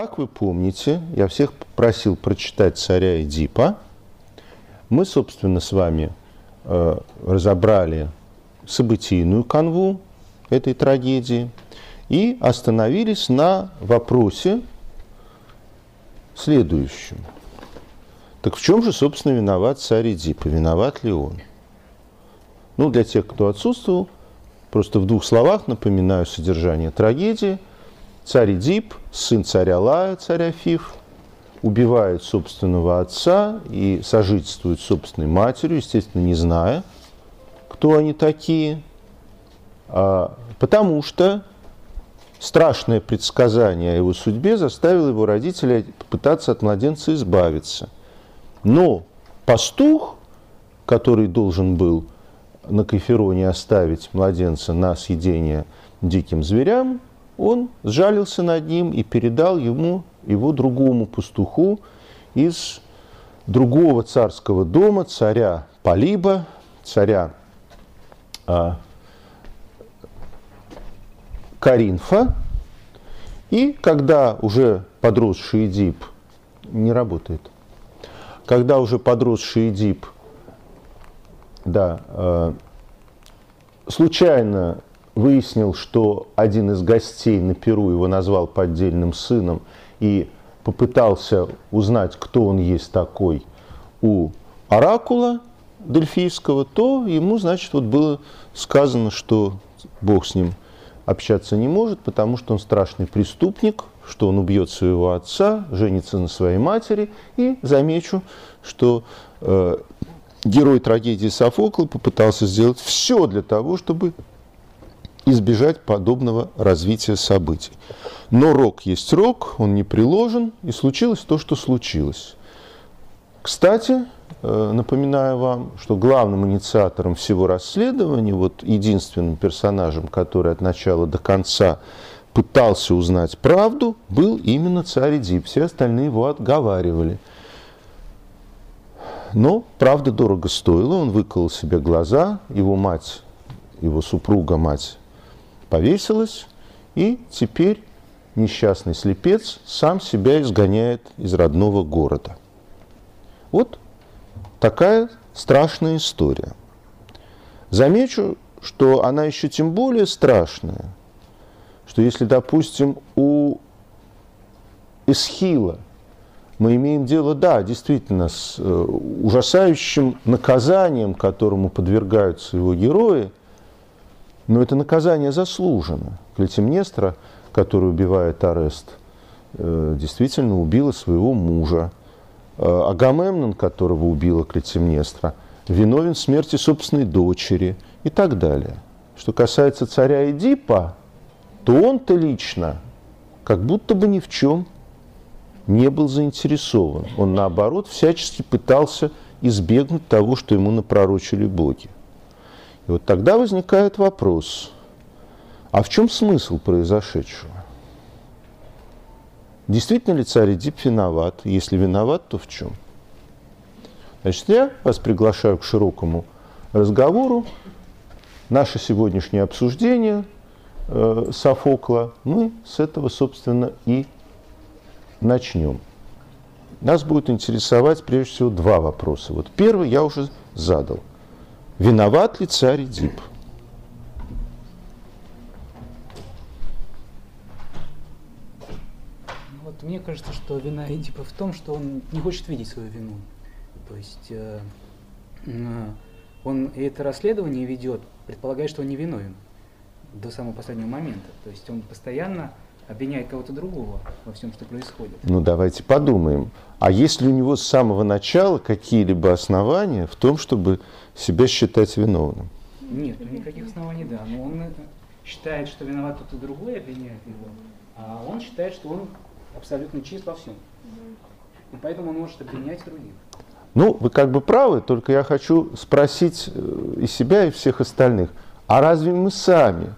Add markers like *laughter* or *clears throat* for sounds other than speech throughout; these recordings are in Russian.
Как вы помните, я всех просил прочитать царя Эдипа. Мы, собственно, с вами э, разобрали событийную канву этой трагедии и остановились на вопросе следующем. Так в чем же, собственно, виноват царь Эдип? И виноват ли он? Ну, для тех, кто отсутствовал, просто в двух словах напоминаю содержание трагедии. Царь Эдип, сын царя Лая, царя Фиф, убивает собственного отца и сожительствует с собственной матерью, естественно, не зная, кто они такие, а, потому что страшное предсказание о его судьбе заставило его родителей попытаться от младенца избавиться. Но пастух, который должен был на Кайфероне оставить младенца на съедение диким зверям, он сжалился над ним и передал ему его другому пастуху из другого царского дома, царя Полиба, царя а, Каринфа. И когда уже подросший Эдип не работает, когда уже подросший Эдип да, э, случайно выяснил, что один из гостей на Перу его назвал поддельным сыном и попытался узнать, кто он есть такой у оракула дельфийского, то ему, значит, вот было сказано, что Бог с ним общаться не может, потому что он страшный преступник, что он убьет своего отца, женится на своей матери. И замечу, что э, герой трагедии Софокл попытался сделать все для того, чтобы избежать подобного развития событий. Но рок есть рок, он не приложен, и случилось то, что случилось. Кстати, э, напоминаю вам, что главным инициатором всего расследования, вот единственным персонажем, который от начала до конца пытался узнать правду, был именно царь Эдип. Все остальные его отговаривали. Но правда дорого стоила, он выколол себе глаза, его мать, его супруга, мать, повесилась, и теперь несчастный слепец сам себя изгоняет из родного города. Вот такая страшная история. Замечу, что она еще тем более страшная, что если, допустим, у Эсхила мы имеем дело, да, действительно, с э, ужасающим наказанием, которому подвергаются его герои, но это наказание заслужено. Клетимнестра, который убивает Арест, э, действительно убила своего мужа. Э, Агамемнон, которого убила Клетимнестра, виновен в смерти собственной дочери и так далее. Что касается царя Эдипа, то он-то лично как будто бы ни в чем не был заинтересован. Он, наоборот, всячески пытался избегнуть того, что ему напророчили боги. И вот тогда возникает вопрос, а в чем смысл произошедшего? Действительно ли царь Эдип виноват? Если виноват, то в чем? Значит, я вас приглашаю к широкому разговору. Наше сегодняшнее обсуждение э, Софокла мы с этого, собственно, и начнем. Нас будет интересовать прежде всего два вопроса. Вот первый я уже задал. Виноват ли царь Эдип? Ну вот мне кажется, что вина Эдипа в том, что он не хочет видеть свою вину. То есть э, э, он это расследование ведет, предполагая, что он не виновен до самого последнего момента. То есть он постоянно обвиняет кого-то другого во всем, что происходит. Ну давайте подумаем. А есть ли у него с самого начала какие-либо основания в том, чтобы себя считать виновным? Нет, ну, никаких оснований, да. Но он э, считает, что виноват кто-то другой, обвиняет его, а он считает, что он абсолютно чист во всем. И поэтому он может обвинять других. Ну, вы как бы правы, только я хочу спросить э, и себя, и всех остальных. А разве мы сами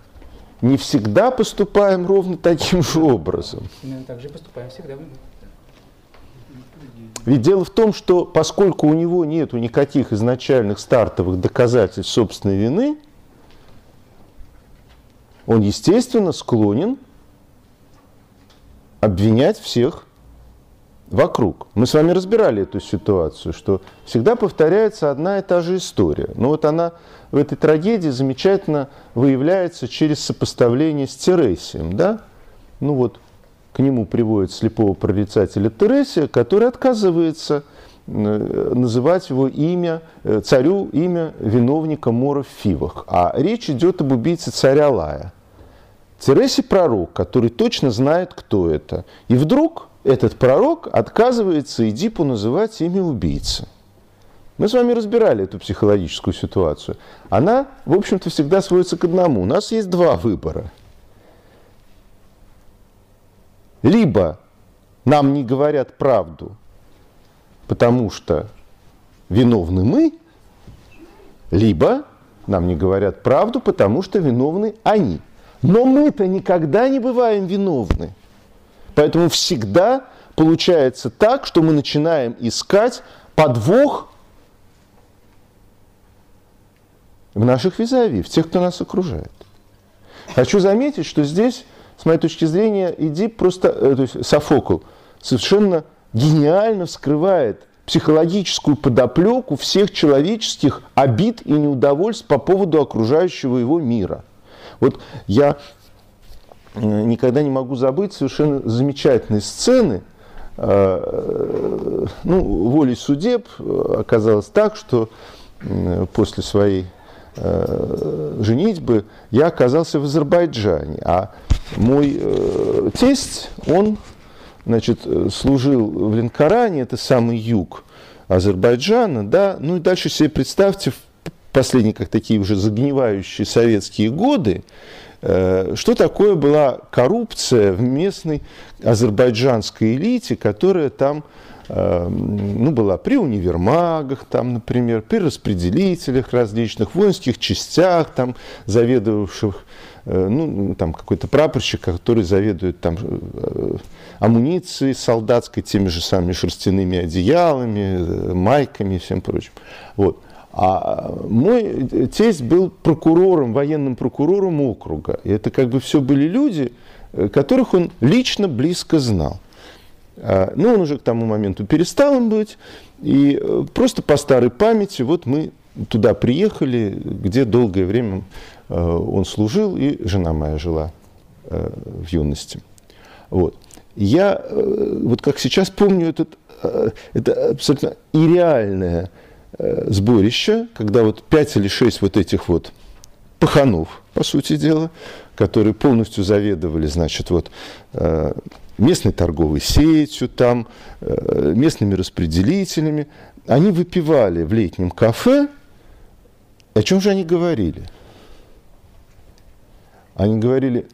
не всегда поступаем ровно таким же образом? Именно так же поступаем всегда. Ведь дело в том, что поскольку у него нет никаких изначальных стартовых доказательств собственной вины, он, естественно, склонен обвинять всех вокруг. Мы с вами разбирали эту ситуацию, что всегда повторяется одна и та же история. Но вот она в этой трагедии замечательно выявляется через сопоставление с Тересием. Да? Ну вот к нему приводит слепого прорицателя Тересия, который отказывается э, называть его имя, э, царю имя виновника мора в Фивах. А речь идет об убийце царя Лая. Тересий пророк, который точно знает, кто это. И вдруг этот пророк отказывается Эдипу называть имя убийцы. Мы с вами разбирали эту психологическую ситуацию. Она, в общем-то, всегда сводится к одному. У нас есть два выбора. Либо нам не говорят правду, потому что виновны мы, либо нам не говорят правду, потому что виновны они. Но мы-то никогда не бываем виновны. Поэтому всегда получается так, что мы начинаем искать подвох в наших визави, в тех, кто нас окружает. Хочу заметить, что здесь, с моей точки зрения, Эдип просто, э, то есть Софокл, совершенно гениально вскрывает психологическую подоплеку всех человеческих обид и неудовольств по поводу окружающего его мира. Вот я никогда не могу забыть совершенно замечательные сцены. Э, ну, волей судеб оказалось так, что после своей э, женитьбы я оказался в Азербайджане. А мой тесть, он значит, служил в Ленкоране, это самый юг Азербайджана, да, ну и дальше себе представьте, в последние как такие уже загнивающие советские годы, Э, что такое была коррупция в местной азербайджанской элите, которая там э, ну, была при универмагах, там, например, при распределителях различных, воинских частях, там, заведовавших, э, ну, там какой-то прапорщик, который заведует там амуницией солдатской, теми же самыми шерстяными одеялами, майками и всем прочим. Вот. А мой тесть был прокурором, военным прокурором округа. И это как бы все были люди, э, которых он лично близко знал. А, Но ну, он уже к тому моменту перестал им быть. И э, просто по старой памяти вот мы туда приехали, где долгое время э, он служил, и жена моя жила в юности. Вот. Я вот как сейчас помню этот, это абсолютно ирреальное сборище, когда вот пять или шесть вот этих вот паханов, по сути дела, которые полностью заведовали, значит, вот э, местной торговой сетью, там, э, местными распределителями, они выпивали в летнем кафе. О чем же они говорили? Они говорили,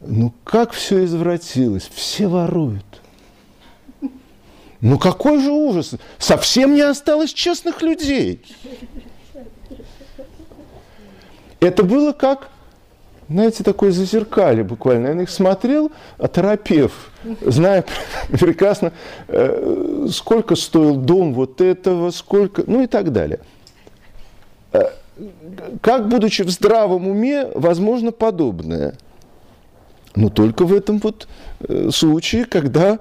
ну как все извратилось, все воруют. Ну какой же ужас! Совсем не осталось честных людей. Это было как, знаете, такое зазеркалье буквально. Я на них смотрел, оторопев, зная прекрасно, э, сколько стоил дом вот этого, сколько, ну и так далее. Э, как, будучи в здравом уме, возможно подобное? Но только в этом вот э, случае, когда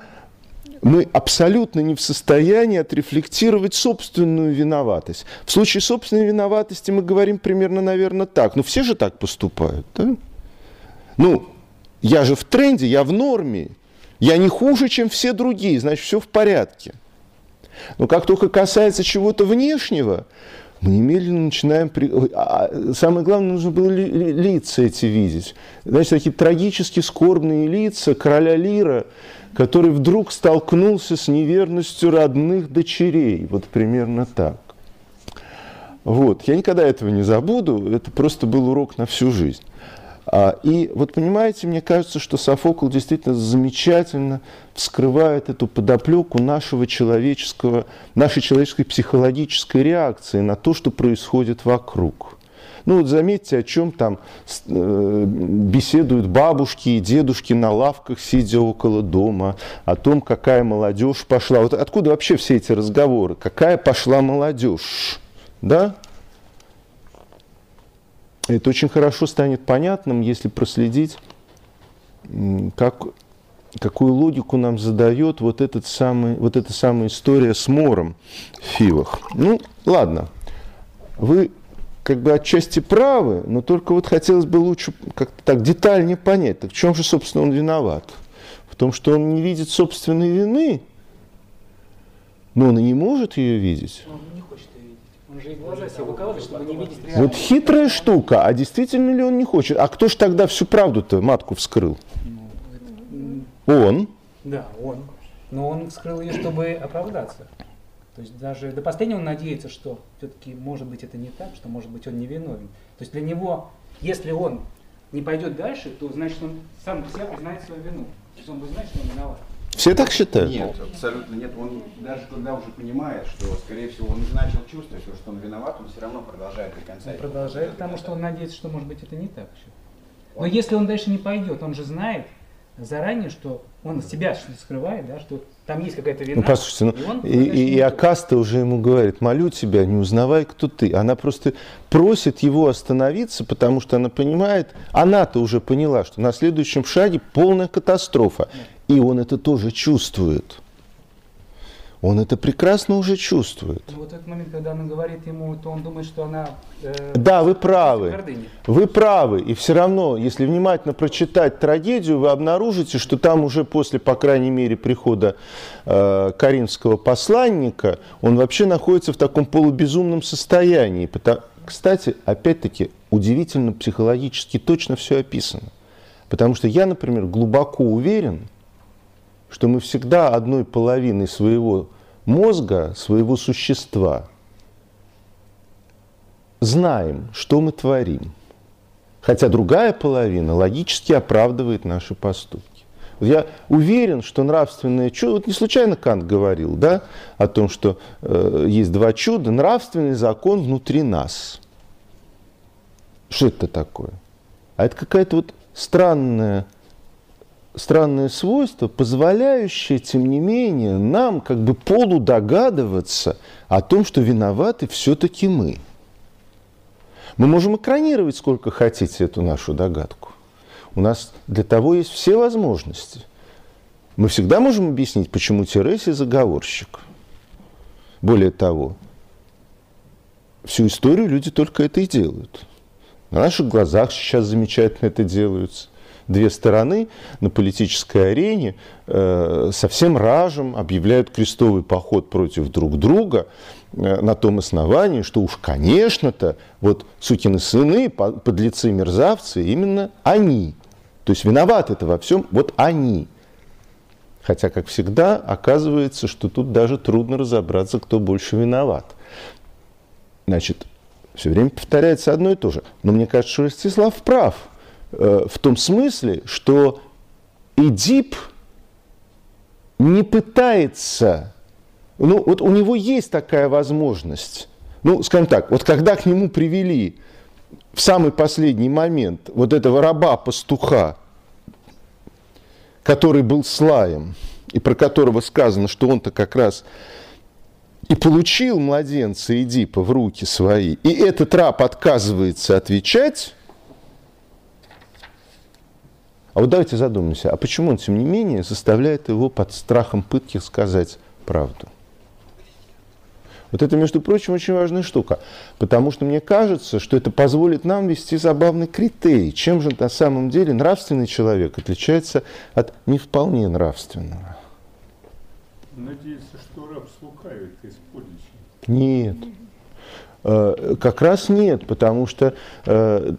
мы абсолютно не в состоянии отрефлектировать собственную виноватость. В случае собственной виноватости мы говорим примерно, наверное, так. Ну, все же так поступают, да? Ну, я же в тренде, я в норме. Я не хуже, чем все другие, значит, все в порядке. Но как только касается чего-то внешнего, мы немедленно начинаем... При... А, а самое главное, нужно было ли, ли, лица эти видеть. Знаете, такие трагически скорбные лица короля Лира, который вдруг столкнулся с неверностью родных дочерей. Вот примерно так. Вот. Я никогда этого не забуду, это просто был урок на всю жизнь. А, и вот понимаете, мне кажется, что Софокл действительно замечательно вскрывает эту подоплеку нашего человеческого, нашей человеческой психологической реакции на то, что происходит вокруг. Ну вот заметьте, о чем там э, беседуют бабушки и дедушки на лавках, сидя около дома, о том, какая молодежь пошла. Вот откуда вообще все эти разговоры? Какая пошла молодежь? Да? Это очень хорошо станет понятным, если проследить, как какую логику нам задает вот, этот самый, вот эта самая история с мором в Фивах. Ну, ладно, вы как бы отчасти правы, но только вот хотелось бы лучше как-то так детальнее понять, так в чем же, собственно, он виноват? В том, что он не видит собственной вины, но он и не может ее видеть. Он не хочет. Он же и глаза себе выкалывает, чтобы не видеть реальность. Вот хитрая штука, а действительно ли он не хочет? А кто ж тогда всю правду-то матку вскрыл? Он. Да, он. Но он вскрыл ее, чтобы оправдаться. То есть даже до последнего он надеется, что все-таки может быть это не так, что может быть он не виновен. То есть для него, если он не пойдет дальше, то значит он сам для себя признает свою вину. То есть он будет знать, что он виноват. Все так считают? Нет, абсолютно нет. Он даже когда уже понимает, что, скорее всего, он уже начал чувствовать, что он виноват, он все равно продолжает до конца. Он продолжает, потому что он надеется, что может быть это не так еще. Но если он дальше не пойдет, он же знает заранее, что он себя скрывает, да, что там есть какая-то вина. Ну, послушайте, и он ну, и, и, и Акаста уже ему говорит, молю тебя, не узнавай, кто ты. Она просто просит его остановиться, потому что она понимает, она-то уже поняла, что на следующем шаге полная катастрофа. И он это тоже чувствует. Он это прекрасно уже чувствует. И вот этот момент, когда она говорит ему, то он думает, что она... э, Да, вы правы. Вы правы. И все равно, если внимательно прочитать трагедию, вы обнаружите, что там уже после, по крайней мере, прихода э, каринского посланника, он вообще находится в таком полубезумном состоянии. Кстати, опять-таки, удивительно психологически точно все описано. Потому что я, например, глубоко уверен, что мы всегда одной половиной своего мозга, своего существа знаем, что мы творим. Хотя другая половина логически оправдывает наши поступки. Я уверен, что нравственное чудо, вот не случайно Кант говорил, да, о том, что э, есть два чуда, нравственный закон внутри нас. Что это такое? А это какая-то вот странная странное свойство, позволяющее, тем не менее, нам как бы полудогадываться о том, что виноваты все-таки мы. Мы можем экранировать сколько хотите эту нашу догадку. У нас для того есть все возможности. Мы всегда можем объяснить, почему Тереси заговорщик. Более того, всю историю люди только это и делают. На наших глазах сейчас замечательно это делается две стороны на политической арене э, совсем ражем объявляют крестовый поход против друг друга э, на том основании, что уж, конечно-то, вот сукины сыны, по- подлецы, мерзавцы, именно они. То есть виноваты это во всем вот они. Хотя, как всегда, оказывается, что тут даже трудно разобраться, кто больше виноват. Значит, все время повторяется одно и то же. Но мне кажется, что Ростислав прав в том смысле, что Эдип не пытается, ну вот у него есть такая возможность, ну скажем так, вот когда к нему привели в самый последний момент вот этого раба-пастуха, который был слаем, и про которого сказано, что он-то как раз и получил младенца Эдипа в руки свои, и этот раб отказывается отвечать, а вот давайте задумаемся, а почему он, тем не менее, заставляет его под страхом пытки сказать правду? Вот это, между прочим, очень важная штука, потому что мне кажется, что это позволит нам вести забавный критерий, чем же на самом деле нравственный человек отличается от не вполне нравственного. Надеется, что раб слукавит из. Нет. Э, Как раз нет, потому что э,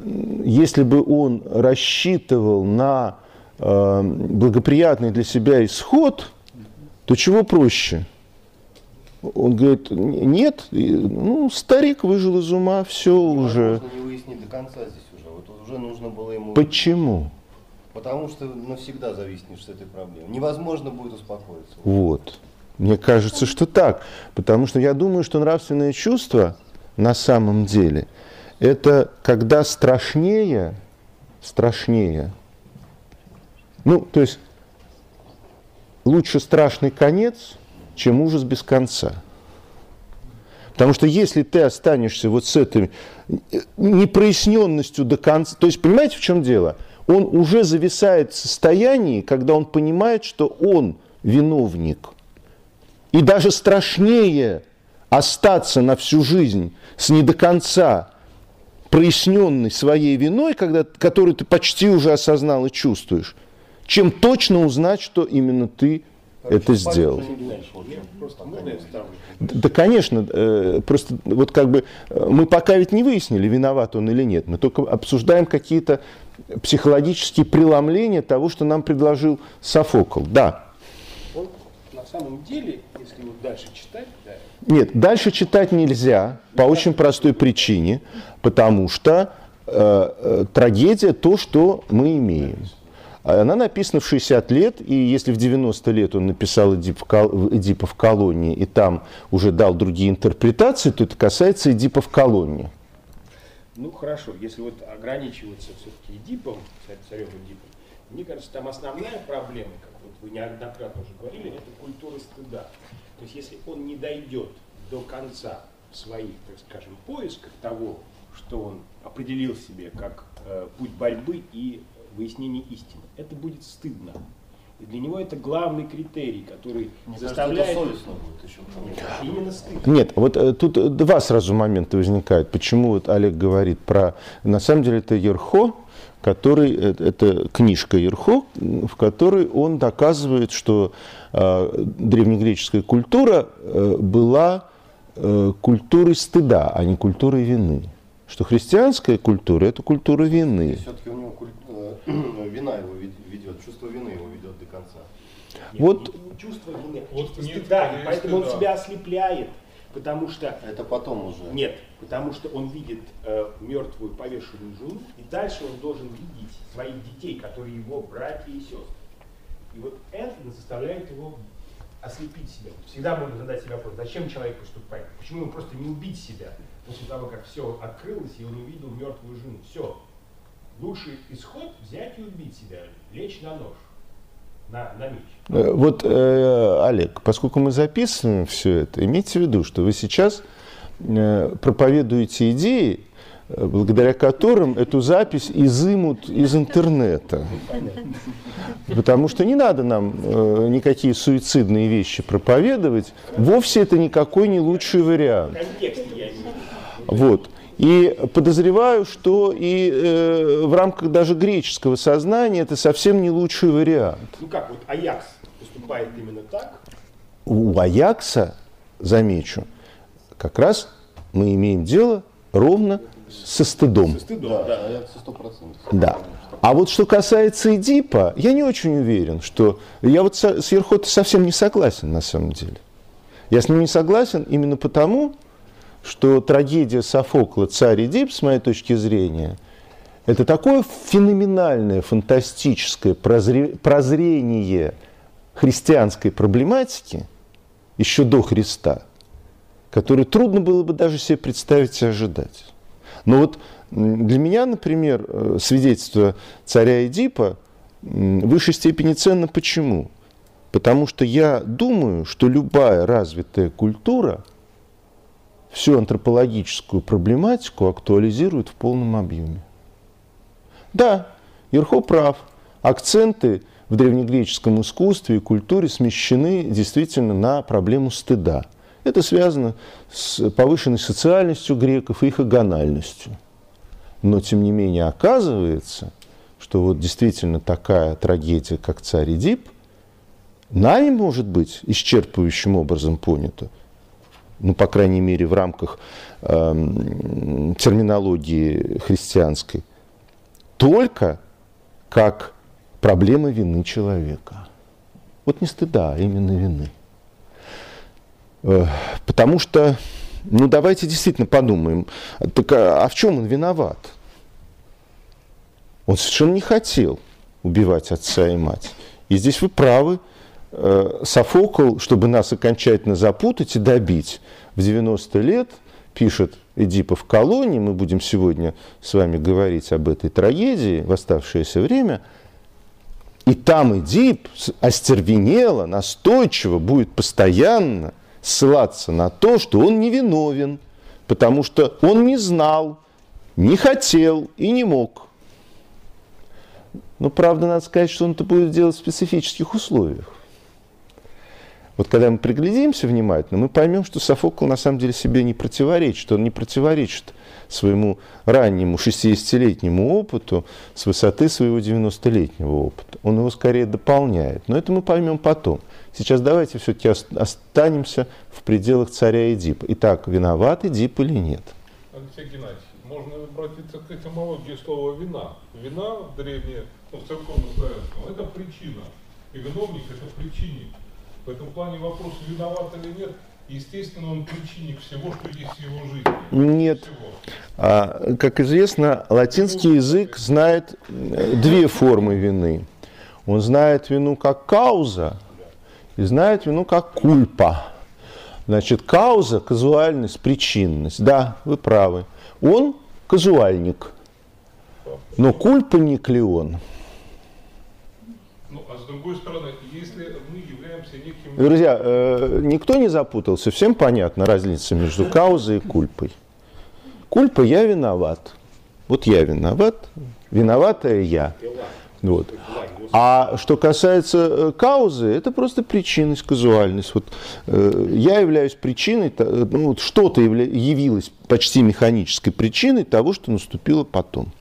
если бы он рассчитывал на э, благоприятный для себя исход, то чего проще? Он говорит, нет, ну, старик выжил из ума, все уже. Возможно, не выяснить до конца здесь уже. Вот уже нужно было ему... Почему? Потому что навсегда зависнешь с этой проблемой. Невозможно будет успокоиться. Вот. Мне кажется, что так. Потому что я думаю, что нравственное чувство на самом деле это когда страшнее, страшнее. Ну, то есть лучше страшный конец, чем ужас без конца. Потому что если ты останешься вот с этой непроясненностью до конца, то есть понимаете, в чем дело? Он уже зависает в состоянии, когда он понимает, что он виновник. И даже страшнее остаться на всю жизнь с не до конца проясненной своей виной, когда, которую ты почти уже осознал и чувствуешь, чем точно узнать, что именно ты это сделал. Да, конечно, э, просто вот как бы э, мы пока ведь не выяснили, виноват он или нет. Мы только обсуждаем какие-то психологические преломления того, что нам предложил Софокл. Да. Он на самом деле, если вот дальше читать, да, нет, дальше читать нельзя по очень простой причине, потому что э, э, трагедия то, что мы имеем. Она написана в 60 лет, и если в 90 лет он написал Эдип в, Эдипа в колонии, и там уже дал другие интерпретации, то это касается Эдипа в колонии. Ну хорошо, если вот ограничиваться все-таки Эдипом, царем Эдипом, мне кажется, там основная проблема, как вот вы неоднократно уже говорили, это культура стыда. То есть если он не дойдет до конца своих, так скажем, поисков того, что он определил себе как э, путь борьбы и выяснения истины, это будет стыдно. И для него это главный критерий, который Мне заставляет... Кажется, это совестно будет еще. Нет, именно стыдно. Нет, вот э, тут э, два сразу момента возникают. Почему вот Олег говорит про... На самом деле это Ерхо, который, э, это книжка Ерхо, в которой он доказывает, что э, древнегреческая культура э, была э, культурой стыда, а не культурой вины. Что христианская культура – это культура вины. Все-таки у него куль... *clears throat* вина его ведет, чувство вины его ведет до конца. Нет, Вот- не, чувство вины, а Вот чувство нет, стыда. И есть поэтому он стыда. себя ослепляет, потому что Это потом уже. Нет, потому что он видит э, мертвую повешенную жену, и дальше он должен видеть своих детей, которые его братья и сестры. И вот это заставляет его ослепить себя. Всегда можно задать себе вопрос, зачем человек поступает? Почему ему просто не убить себя после того, как все открылось, и он увидел мертвую жену? Все. Лучший исход взять и убить себя, лечь на нож, на, на меч. Э, Вот, э, Олег, поскольку мы записываем все это, имейте в виду, что вы сейчас э, проповедуете идеи, э, благодаря которым эту запись изымут из интернета. Потому что не надо нам э, никакие суицидные вещи проповедовать. Вовсе это никакой не лучший вариант. Вот. И подозреваю, что и э, в рамках даже греческого сознания это совсем не лучший вариант. Ну как, вот Аякс поступает именно так, У Аякса, замечу, как раз мы имеем дело ровно со стыдом. со стыдом, Да, да. я сто процентов. Да. А вот что касается Эдипа, я не очень уверен, что... Я вот с Ерхото совсем не согласен на самом деле. Я с ним не согласен именно потому, что трагедия Софокла «Царь Эдип», с моей точки зрения, это такое феноменальное, фантастическое прозре- прозрение христианской проблематики еще до Христа, которое трудно было бы даже себе представить и ожидать. Но вот для меня, например, э, свидетельство царя Эдипа в высшей степени ценно. Почему? Потому что я думаю, что любая развитая культура всю антропологическую проблематику актуализирует в полном объеме. Да, Ерхо прав. Акценты в древнегреческом искусстве и культуре смещены действительно на проблему стыда. Это связано с повышенной социальностью греков и их агональностью. Но, тем не менее, оказывается, что вот действительно такая трагедия, как царь Эдип, нами может быть исчерпывающим образом понята, ну, по крайней мере, в рамках эм, терминологии христианской, только как проблема вины человека. Вот не стыда, а именно вины. Э, Потому что, ну давайте действительно подумаем, так, а, а в чем он виноват? Он совершенно не хотел убивать отца и мать. И здесь вы правы. Э, Софокл, чтобы нас окончательно запутать и добить, в 90 лет пишет Эдипа в колонии, мы будем сегодня с вами говорить об этой трагедии в оставшееся время, и там Эдип остервенело, настойчиво будет постоянно ссылаться на то, что он невиновен, потому что он не знал, не хотел и не мог. Но правда, надо сказать, что он это будет делать в специфических условиях. Вот когда мы приглядимся внимательно, мы поймем, что Софокл на самом деле себе не противоречит. Он не противоречит своему раннему 60-летнему опыту с высоты своего 90-летнего опыта. Он его скорее дополняет. Но это мы поймем потом. Сейчас давайте все-таки останемся в пределах царя Эдипа. Итак, виноват Эдип или нет? Алексей Геннадьевич, можно обратиться к этимологии слова «вина». Вина древняя, ну, в церковно-славянском, это причина. И виновник – это причинник. В этом плане вопрос, виноват или нет, естественно, он причинник всего, что есть в его жизни. Нет. А, как известно, латинский язык знает э, две формы вины. Он знает вину как кауза и знает вину как кульпа. Значит, кауза, казуальность, причинность. Да, вы правы. Он казуальник. Но кульпаник ли он? Другой стороны, если мы являемся неким... Друзья, э, никто не запутался, всем понятна разница между каузой и кульпой. Кульпа я виноват. Вот я виноват, виноватая я. Вот. А что касается э, каузы, это просто причинность, казуальность. Вот, э, я являюсь причиной, ну, вот что-то явилось почти механической причиной того, что наступило потом.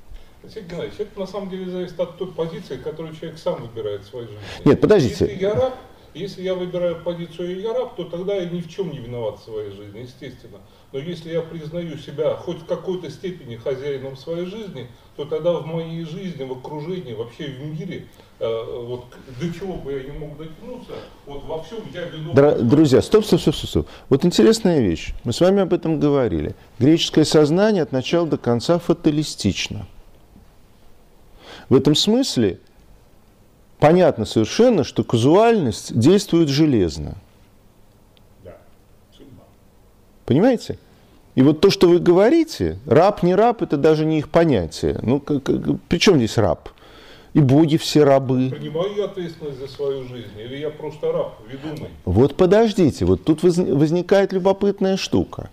Геннадьевич, это на самом деле зависит от той позиции, которую человек сам выбирает в своей жизни. Нет, подождите. Если я раб, если я выбираю позицию я раб, то тогда я ни в чем не виноват в своей жизни, естественно. Но если я признаю себя хоть в какой-то степени хозяином своей жизни, то тогда в моей жизни, в окружении, вообще в мире, э, вот до чего бы я не мог дотянуться, вот во всем я виноват. Друзья, стоп, стоп, стоп, стоп, стоп. Вот интересная вещь. Мы с вами об этом говорили. Греческое сознание от начала до конца фаталистично. В этом смысле понятно совершенно, что казуальность действует железно. Да. Понимаете? И вот то, что вы говорите, раб, не раб, это даже не их понятие. Ну, как, при чем здесь раб? И боги все рабы. Принимаю я ответственность за свою жизнь, или я просто раб, ведомый? Вот подождите, вот тут возникает любопытная штука.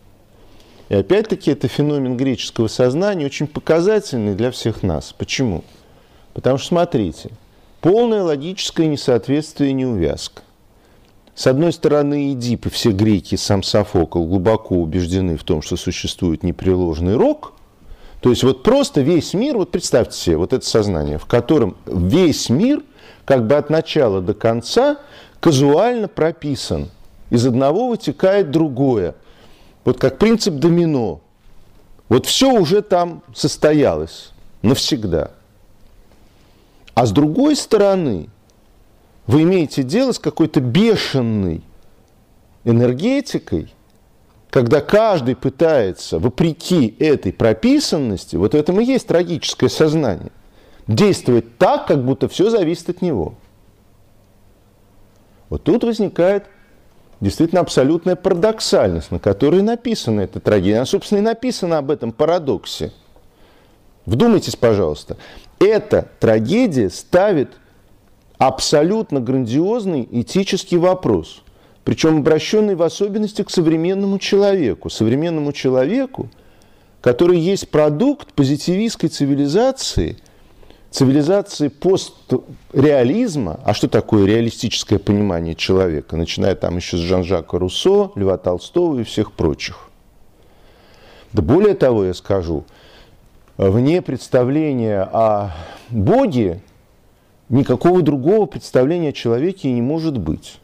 И опять-таки это феномен греческого сознания очень показательный для всех нас. Почему? Потому что, смотрите, полное логическое несоответствие и неувязка. С одной стороны, Эдип и все греки, сам Софокл, глубоко убеждены в том, что существует непреложный рок. То есть вот просто весь мир, вот представьте себе, вот это сознание, в котором весь мир как бы от начала до конца казуально прописан. Из одного вытекает другое. Вот как принцип домино. Вот все уже там состоялось навсегда. А с другой стороны, вы имеете дело с какой-то бешеной энергетикой, когда каждый пытается, вопреки этой прописанности, вот в этом и есть трагическое сознание, действовать так, как будто все зависит от него. Вот тут возникает действительно абсолютная парадоксальность, на которой написана эта трагедия. Она, собственно, и написана об этом парадоксе. Вдумайтесь, пожалуйста. Эта трагедия ставит абсолютно грандиозный этический вопрос, причем обращенный в особенности к современному человеку. Современному человеку, который есть продукт позитивистской цивилизации, цивилизации постреализма. А что такое реалистическое понимание человека? Начиная там еще с Жан-Жака Руссо, Льва Толстого и всех прочих. Да более того, я скажу – вне представления о Боге никакого другого представления о человеке не может быть.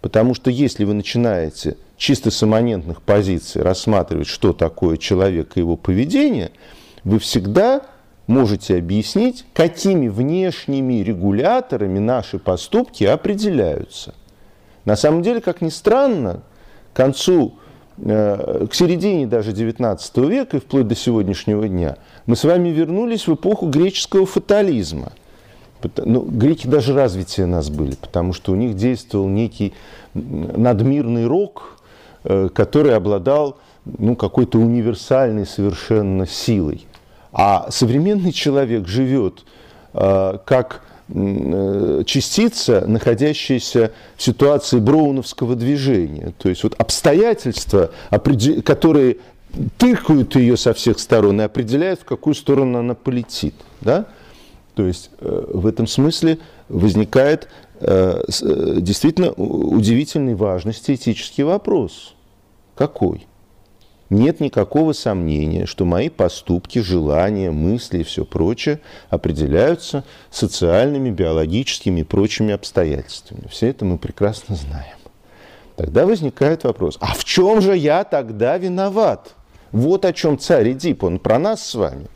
Потому что если вы начинаете чисто с имманентных позиций рассматривать, что такое человек и его поведение, вы всегда можете объяснить, какими внешними регуляторами наши поступки определяются. На самом деле, как ни странно, к концу, э, к середине даже XIX века и вплоть до сегодняшнего дня – мы с вами вернулись в эпоху греческого фатализма. Ну, греки даже развитие нас были, потому что у них действовал некий надмирный рок, э, который обладал ну, какой-то универсальной совершенно силой. А современный человек живет э, как э, частица, находящаяся в ситуации броуновского движения. То есть вот обстоятельства, которые тыкают ее со всех сторон и определяют, в какую сторону она полетит. Да? То есть э, в этом смысле возникает э, действительно удивительной важности этический вопрос. Какой? нет никакого сомнения, что мои поступки, желания, мысли и все прочее определяются социальными, биологическими и прочими обстоятельствами. Все это мы прекрасно знаем. Тогда возникает вопрос, а в чем же я тогда виноват? Вот о чем царь Эдип, он про нас с вами.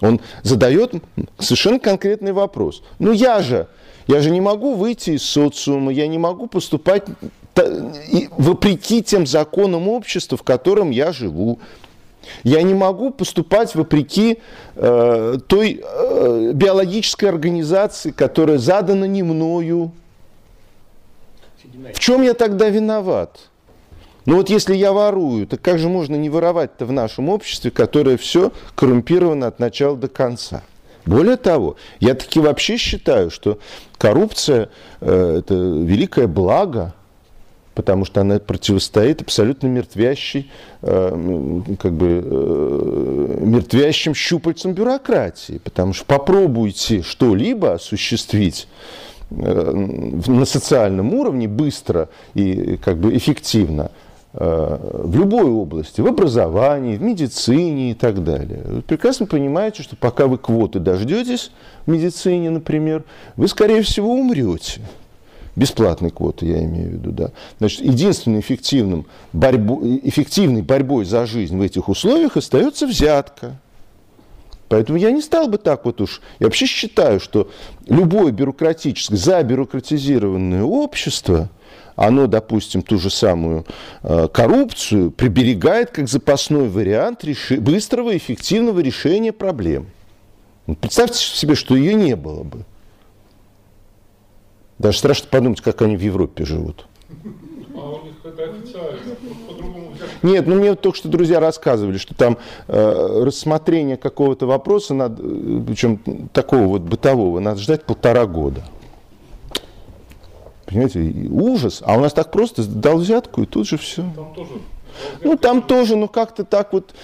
Он задает совершенно конкретный вопрос. Ну я же, я же не могу выйти из социума, я не могу поступать вопреки тем законам общества, в котором я живу. Я не могу поступать вопреки э, той э, биологической организации, которая задана не мною. В чем я тогда виноват? Ну вот если я ворую, то как же можно не воровать-то в нашем обществе, которое все коррумпировано от начала до конца? Более того, я таки вообще считаю, что коррупция э, это великое благо, потому что она противостоит абсолютно мертвящей, э, как бы, э, мертвящим щупальцам бюрократии. Потому что попробуйте что-либо осуществить э, на социальном уровне быстро и как бы эффективно в любой области, в образовании, в медицине и так далее. Вы прекрасно понимаете, что пока вы квоты дождетесь в медицине, например, вы, скорее всего, умрете бесплатной квоты, я имею в виду, да. Значит, единственной эффективным борьбо, эффективной борьбой за жизнь в этих условиях остается взятка. Поэтому я не стал бы так вот уж. Я вообще считаю, что любое бюрократическое, забюрократизированное общество, оно, допустим, ту же самую э, коррупцию приберегает как запасной вариант реши, быстрого, эффективного решения проблем. Представьте себе, что ее не было бы. Даже страшно подумать, как они в Европе живут. А у них это официально, по-другому Нет, ну мне только что друзья рассказывали, что там э, рассмотрение какого-то вопроса, надо, э, причем такого вот бытового, надо ждать полтора года. Понимаете, ужас. А у нас так просто дал взятку, и тут же все. Там тоже ну, там тоже, ну, как-то так вот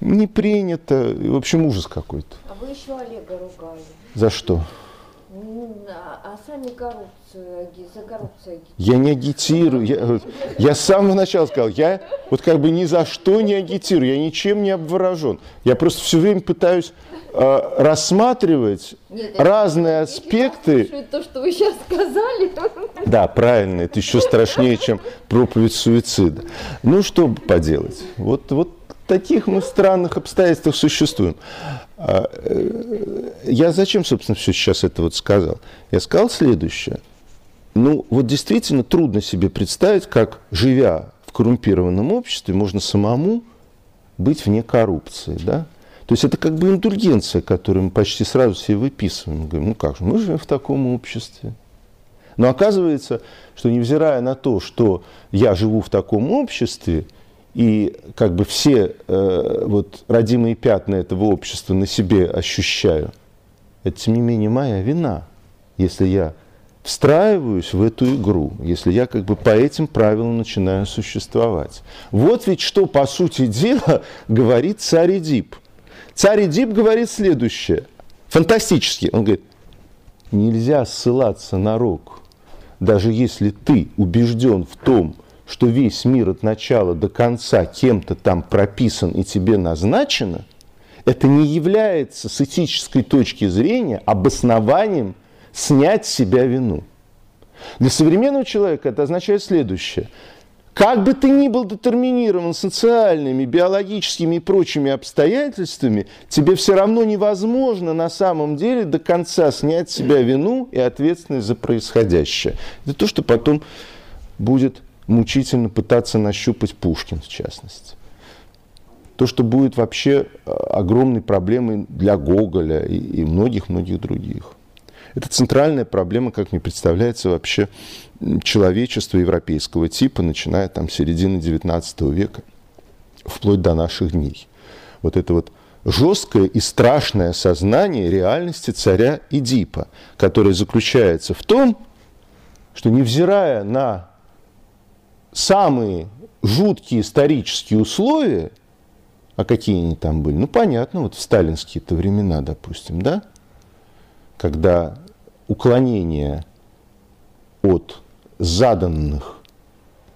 не принято. В общем, ужас какой-то. А вы еще Олега ругали. За что? А сами коррупцию, за коррупцию. Я не агитирую. Я, я с самого начала сказал, я вот как бы ни за что не агитирую, я ничем не обворожен. Я просто все время пытаюсь э, рассматривать Нет, разные я, аспекты. Я то, что вы сейчас сказали. Да, правильно, это еще страшнее, чем проповедь суицида. Ну, что поделать? Вот, вот таких мы странных обстоятельствах существуем. А, э, я зачем, собственно, все сейчас это вот сказал? Я сказал следующее. Ну, вот действительно трудно себе представить, как, живя в коррумпированном обществе, можно самому быть вне коррупции, да? То есть это как бы индульгенция, которую мы почти сразу себе выписываем. Мы говорим, ну как же, мы живем в таком обществе. Но оказывается, что невзирая на то, что я живу в таком обществе, и как бы все э, вот родимые пятна этого общества на себе ощущаю, это тем не менее моя вина, если я встраиваюсь в эту игру, если я как бы по этим правилам начинаю существовать. Вот ведь что, по сути дела, *laughs* говорит царь Эдип. Царь Эдип говорит следующее, фантастически, он говорит, нельзя ссылаться на рок, даже если ты убежден в том, что весь мир от начала до конца кем-то там прописан и тебе назначено, это не является с этической точки зрения обоснованием снять с себя вину. Для современного человека это означает следующее. Как бы ты ни был детерминирован социальными, биологическими и прочими обстоятельствами, тебе все равно невозможно на самом деле до конца снять с себя вину и ответственность за происходящее. Это то, что потом будет мучительно пытаться нащупать Пушкин, в частности. То, что будет вообще э, огромной проблемой для Гоголя и многих-многих других. Это центральная проблема, как мне представляется, вообще человечества европейского типа, начиная там с середины XIX века, вплоть до наших дней. Вот это вот жесткое и страшное сознание реальности царя Идипа, которое заключается в том, что невзирая на самые жуткие исторические условия, а какие они там были, ну понятно, вот в сталинские-то времена, допустим, да, когда уклонение от заданных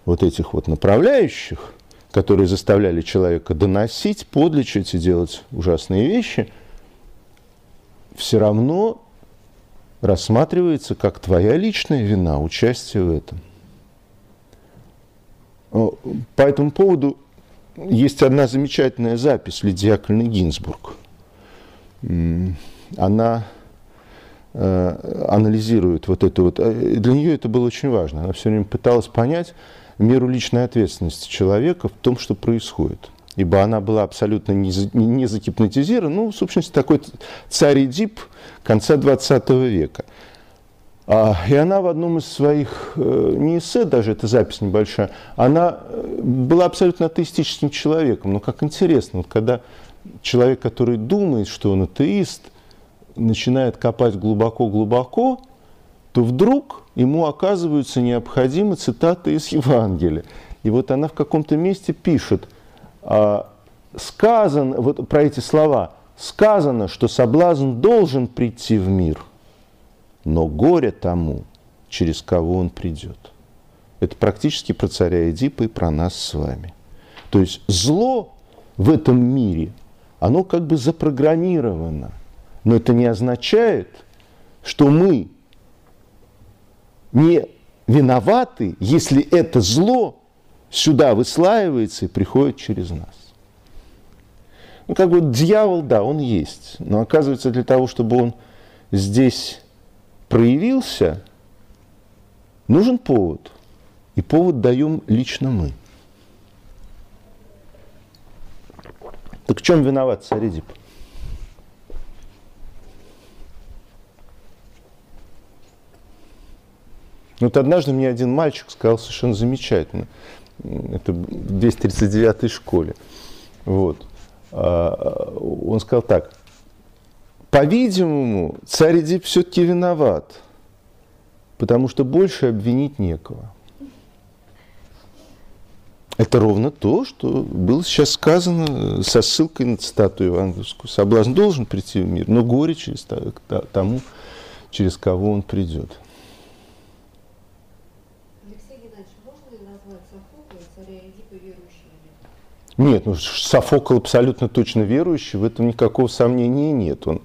вот этих вот направляющих, которые заставляли человека доносить, подлечить и делать ужасные вещи, все равно рассматривается как твоя личная вина, участие в этом. По этому поводу есть одна замечательная запись Лидии Гинзбург. Она э, анализирует вот это вот. Э, для нее это было очень важно. Она все время пыталась понять меру личной ответственности человека в том, что происходит. Ибо она была абсолютно не, не загипнотизирована. Ну, в сущности, такой царь Эдип конца 20 века. А, и она в одном из своих, э, не эссе даже, это запись небольшая, она э, была абсолютно атеистическим человеком. Но как интересно, вот когда человек, который думает, что он атеист, начинает копать глубоко-глубоко, то вдруг ему оказываются необходимы цитаты из Евангелия. И вот она в каком-то месте пишет, а, сказано, вот про эти слова, сказано, что соблазн должен прийти в мир – но горе тому, через кого он придет. Это практически про царя Эдипа и про нас с вами. То есть зло в этом мире, оно как бы запрограммировано. Но это не означает, что мы не виноваты, если это зло сюда выслаивается и приходит через нас. Ну, как бы дьявол, да, он есть. Но оказывается, для того, чтобы он здесь проявился, нужен повод. И повод даем лично мы. Так в чем виноват царь Эдип? Вот однажды мне один мальчик сказал совершенно замечательно. Это в 239 школе. Вот. А, он сказал так. По-видимому, царь Эдип все-таки виноват, потому что больше обвинить некого. Это ровно то, что было сейчас сказано со ссылкой на цитату евангельскую. Соблазн должен прийти в мир, но горе через тому, через кого он придет. Нет, ну Софокл абсолютно точно верующий, в этом никакого сомнения нет. Он,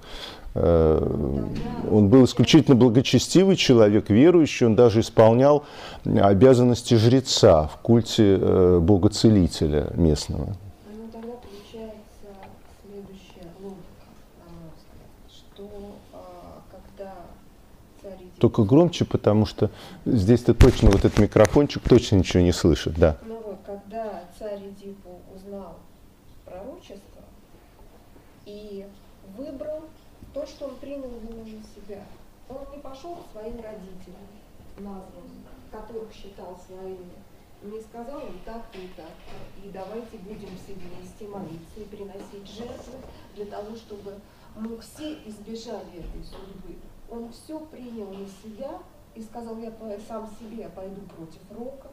э, он был исключительно благочестивый человек, верующий, он даже исполнял обязанности жреца в культе э, бога-целителя местного. Ну, а. Только громче, потому что здесь-то точно вот этот микрофончик точно ничего не слышит, да. Ну вот, когда царь Эдипу узнал пророчество и выбрал то, что он принял вину на себя. Он не пошел к своим родителям, названным, которых считал своими, не сказал им так-то и так-то, и давайте будем все вместе молиться и приносить жертвы для того, чтобы мы все избежали этой судьбы. Он все принял на себя и сказал, я сам себе я пойду против рока,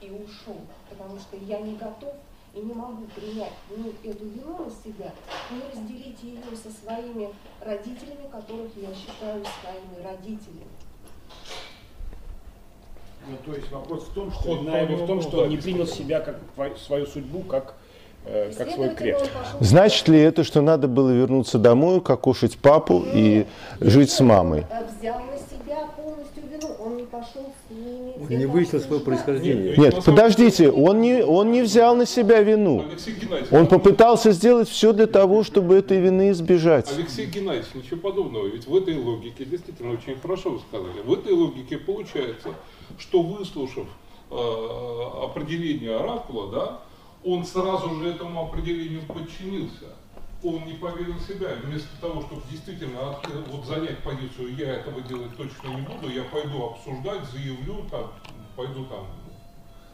и ушел, потому что я не готов и не могу принять ни эту вину на себя, ни разделить ее со своими родителями, которых я считаю своими родителями. Ну, то есть вопрос в том, что вина его в том, что он не принял себя как свою судьбу, как э, как свой крест. Значит ли это, что надо было вернуться домой, кокошить папу и жить с мамой? Взял на себя полностью вину, он не пошел с ними не выяснил свое происхождение. Нет, подождите, он не, он не взял на себя вину. Он попытался сделать все для того, чтобы этой вины избежать. Алексей Геннадьевич, ничего подобного. Ведь в этой логике, действительно, очень хорошо вы сказали, в этой логике получается, что выслушав э, определение оракула, да, он сразу же этому определению подчинился он не поверил в себя. Вместо того, чтобы действительно вот занять позицию, я этого делать точно не буду, я пойду обсуждать, заявлю, там, пойду там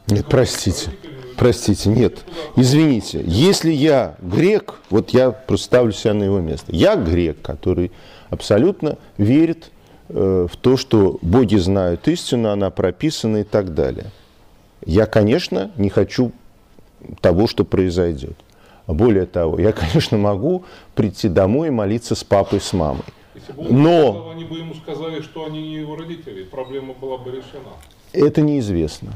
Нет, простите. Простите, нет. Извините. Если я грек, вот я просто ставлю себя на его место. Я грек, который абсолютно верит э, в то, что боги знают истину, она прописана и так далее. Я, конечно, не хочу того, что произойдет. Более того, я, *laughs* конечно, могу прийти домой и молиться с папой, с мамой. Если бы он Но- сказал, они бы ему сказали, что они не его родители, проблема была бы решена. Это неизвестно.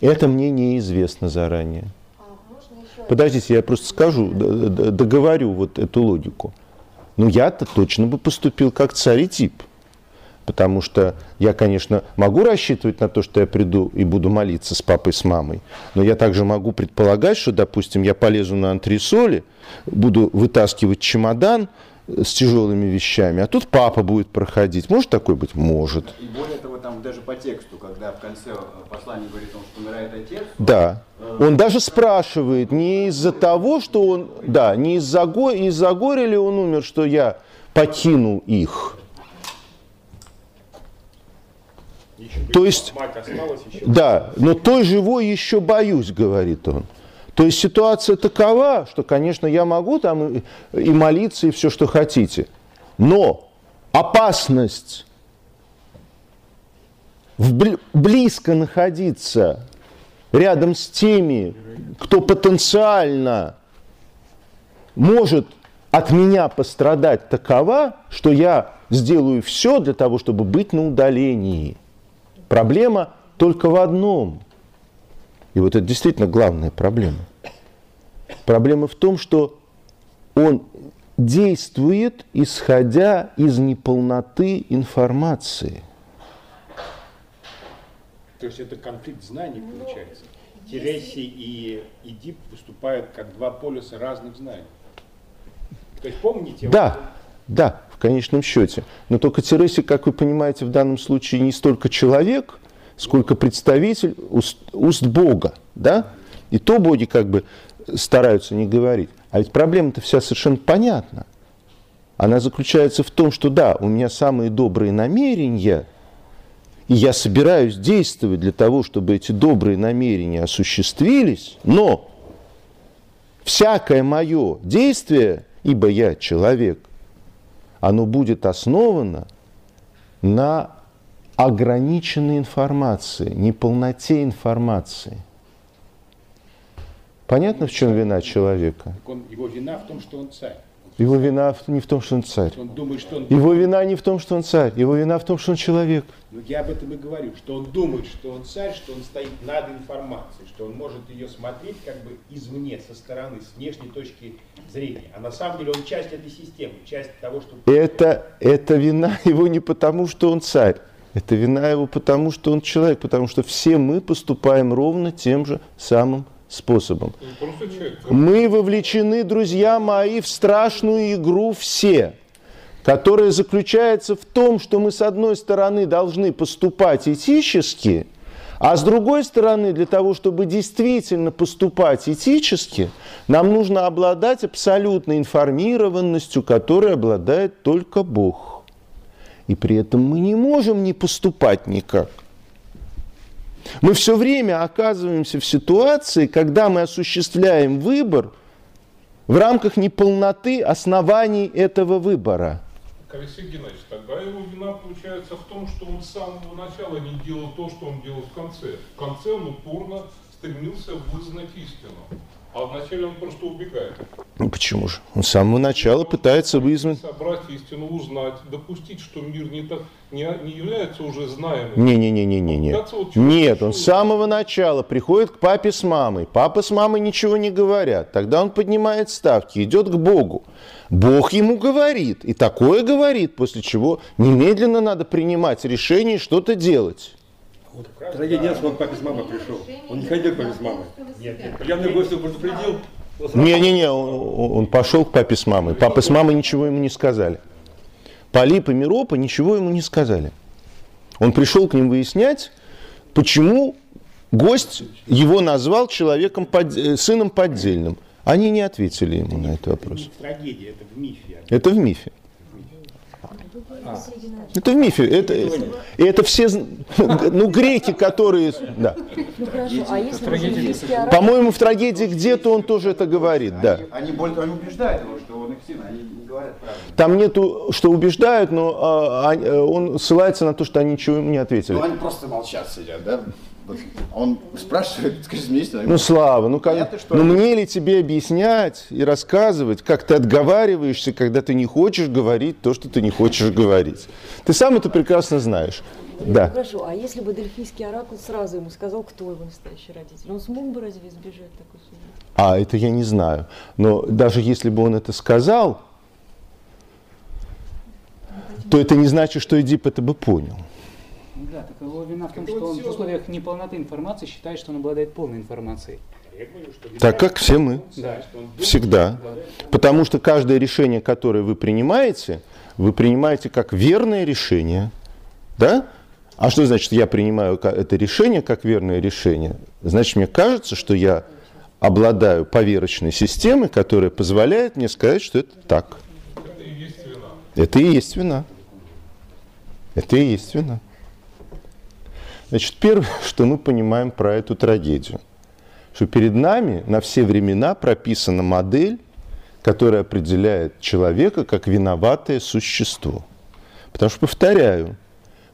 Это мне неизвестно заранее. А Подождите, я просто скажу, договорю вот эту логику. Ну, я-то точно бы поступил как царь и тип. Потому что я, конечно, могу рассчитывать на то, что я приду и буду молиться с папой, с мамой. Но я также могу предполагать, что, допустим, я полезу на антресоли, буду вытаскивать чемодан э, с тяжелыми вещами, а тут папа будет проходить. Может такое быть? Может. И более того, там даже по тексту, когда в конце э, послания говорит он, что умирает отец, Да. Он даже спрашивает, не из-за того, что он, да, не из-за, го- из-за горя ли он умер, что я покинул их. Еще То есть- мать осталась еще. Да, но той живой еще боюсь, говорит он. То есть ситуация такова, что, конечно, я могу там и, молиться, и все, что хотите. Но опасность в бли- близко находиться рядом с теми, кто потенциально может от меня пострадать такова, что я сделаю все для того, чтобы быть на удалении. Проблема только в одном. И вот это действительно главная проблема. Проблема в том, что он действует, исходя из неполноты информации. То есть это конфликт знаний Ну, получается. Тереси и Эдип выступают как два полюса разных знаний. То есть помните? Да, да, в конечном счете. Но только Тереси, как вы понимаете, в данном случае не столько человек, сколько представитель уст, уст Бога. Да? И то боги как бы стараются не говорить. А ведь проблема-то вся совершенно понятна. Она заключается в том, что да, у меня самые добрые намерения, и я собираюсь действовать для того, чтобы эти добрые намерения осуществились, но всякое мое действие, ибо я человек, оно будет основано на ограниченной информации, неполноте информации. Понятно, в чем вина человека? Его вина в том, что он царь. Его вина не в том, что он царь. Он думает, что он... Его вина не в том, что он царь. Его вина в том, что он человек. Ну, я об этом и говорю, что он думает, что он царь, что он стоит над информацией, что он может ее смотреть как бы извне, со стороны, с внешней точки зрения. А на самом деле он часть этой системы, часть того, что... Это, это вина его не потому, что он царь. Это вина его потому, что он человек. Потому что все мы поступаем ровно тем же самым способом. Человек. Мы вовлечены, друзья мои, в страшную игру все, которая заключается в том, что мы с одной стороны должны поступать этически, а с другой стороны, для того, чтобы действительно поступать этически, нам нужно обладать абсолютной информированностью, которой обладает только Бог. И при этом мы не можем не поступать никак. Мы все время оказываемся в ситуации, когда мы осуществляем выбор в рамках неполноты оснований этого выбора. Алексей Геннадьевич, тогда его вина получается в том, что он с самого начала не делал то, что он делал в конце. В конце он упорно стремился вызнать истину. А вначале он просто убегает. Ну почему же? Он с самого начала пытается вызвать... Собрать истину, узнать, допустить, что мир не, так, не, не является уже знаемым. Не-не-не-не-не. Вот Нет, он с самого начала приходит к папе с мамой. Папа с мамой ничего не говорят. Тогда он поднимает ставки, идет к Богу. Бог ему говорит, и такое говорит, после чего немедленно надо принимать решение что-то делать. Трагедия, что он папе с мамой пришел. Он не ходил к папе с мамой. Нет, нет, Я мне гостю предупредил. Не-не-не, он, он пошел к папе с мамой. Папа с мамой ничего ему не сказали. Полип и Миропа ничего ему не сказали. Он пришел к ним выяснять, почему гость его назвал человеком, под- э, сыном поддельным. Они не ответили ему на этот вопрос. не в трагедии, это в мифе. Это в мифе. Это в мифе. Это, и это все, ну, греки, которые... Да. Ну а По-моему, в трагедии где-то он тоже это говорит, да. Они, они убеждают его, что он их сын, они не говорят правду. Там нету, что убеждают, но а, он ссылается на то, что они ничего ему не ответили. Ну, они просто молчат, сидят, да? Он спрашивает, *laughs* истину. они Ну, Слава, ну, как, Понятно, что ну мне ли тебе объяснять и рассказывать, как ты отговариваешься, когда ты не хочешь говорить то, что ты не хочешь говорить? Ты сам это прекрасно знаешь. Да. хорошо, а если бы дельфийский оракул сразу ему сказал, кто его настоящий родитель, он смог бы разве избежать такой судьбы? А, это я не знаю. Но даже если бы он это сказал, то это не значит, что Эдип это бы понял. Да, так его вина в том, что он в условиях неполноты информации считает, что он обладает полной информацией. Так как все мы. Да. Всегда. Потому что каждое решение, которое вы принимаете, вы принимаете как верное решение. Да? А что значит, я принимаю это решение как верное решение? Значит, мне кажется, что я обладаю поверочной системой, которая позволяет мне сказать, что это так. Это и есть вина. Это и есть вина. Это и есть вина. Значит, первое, *laughs* что мы понимаем про эту трагедию, что перед нами на все времена прописана модель, которая определяет человека как виноватое существо. Потому что, повторяю,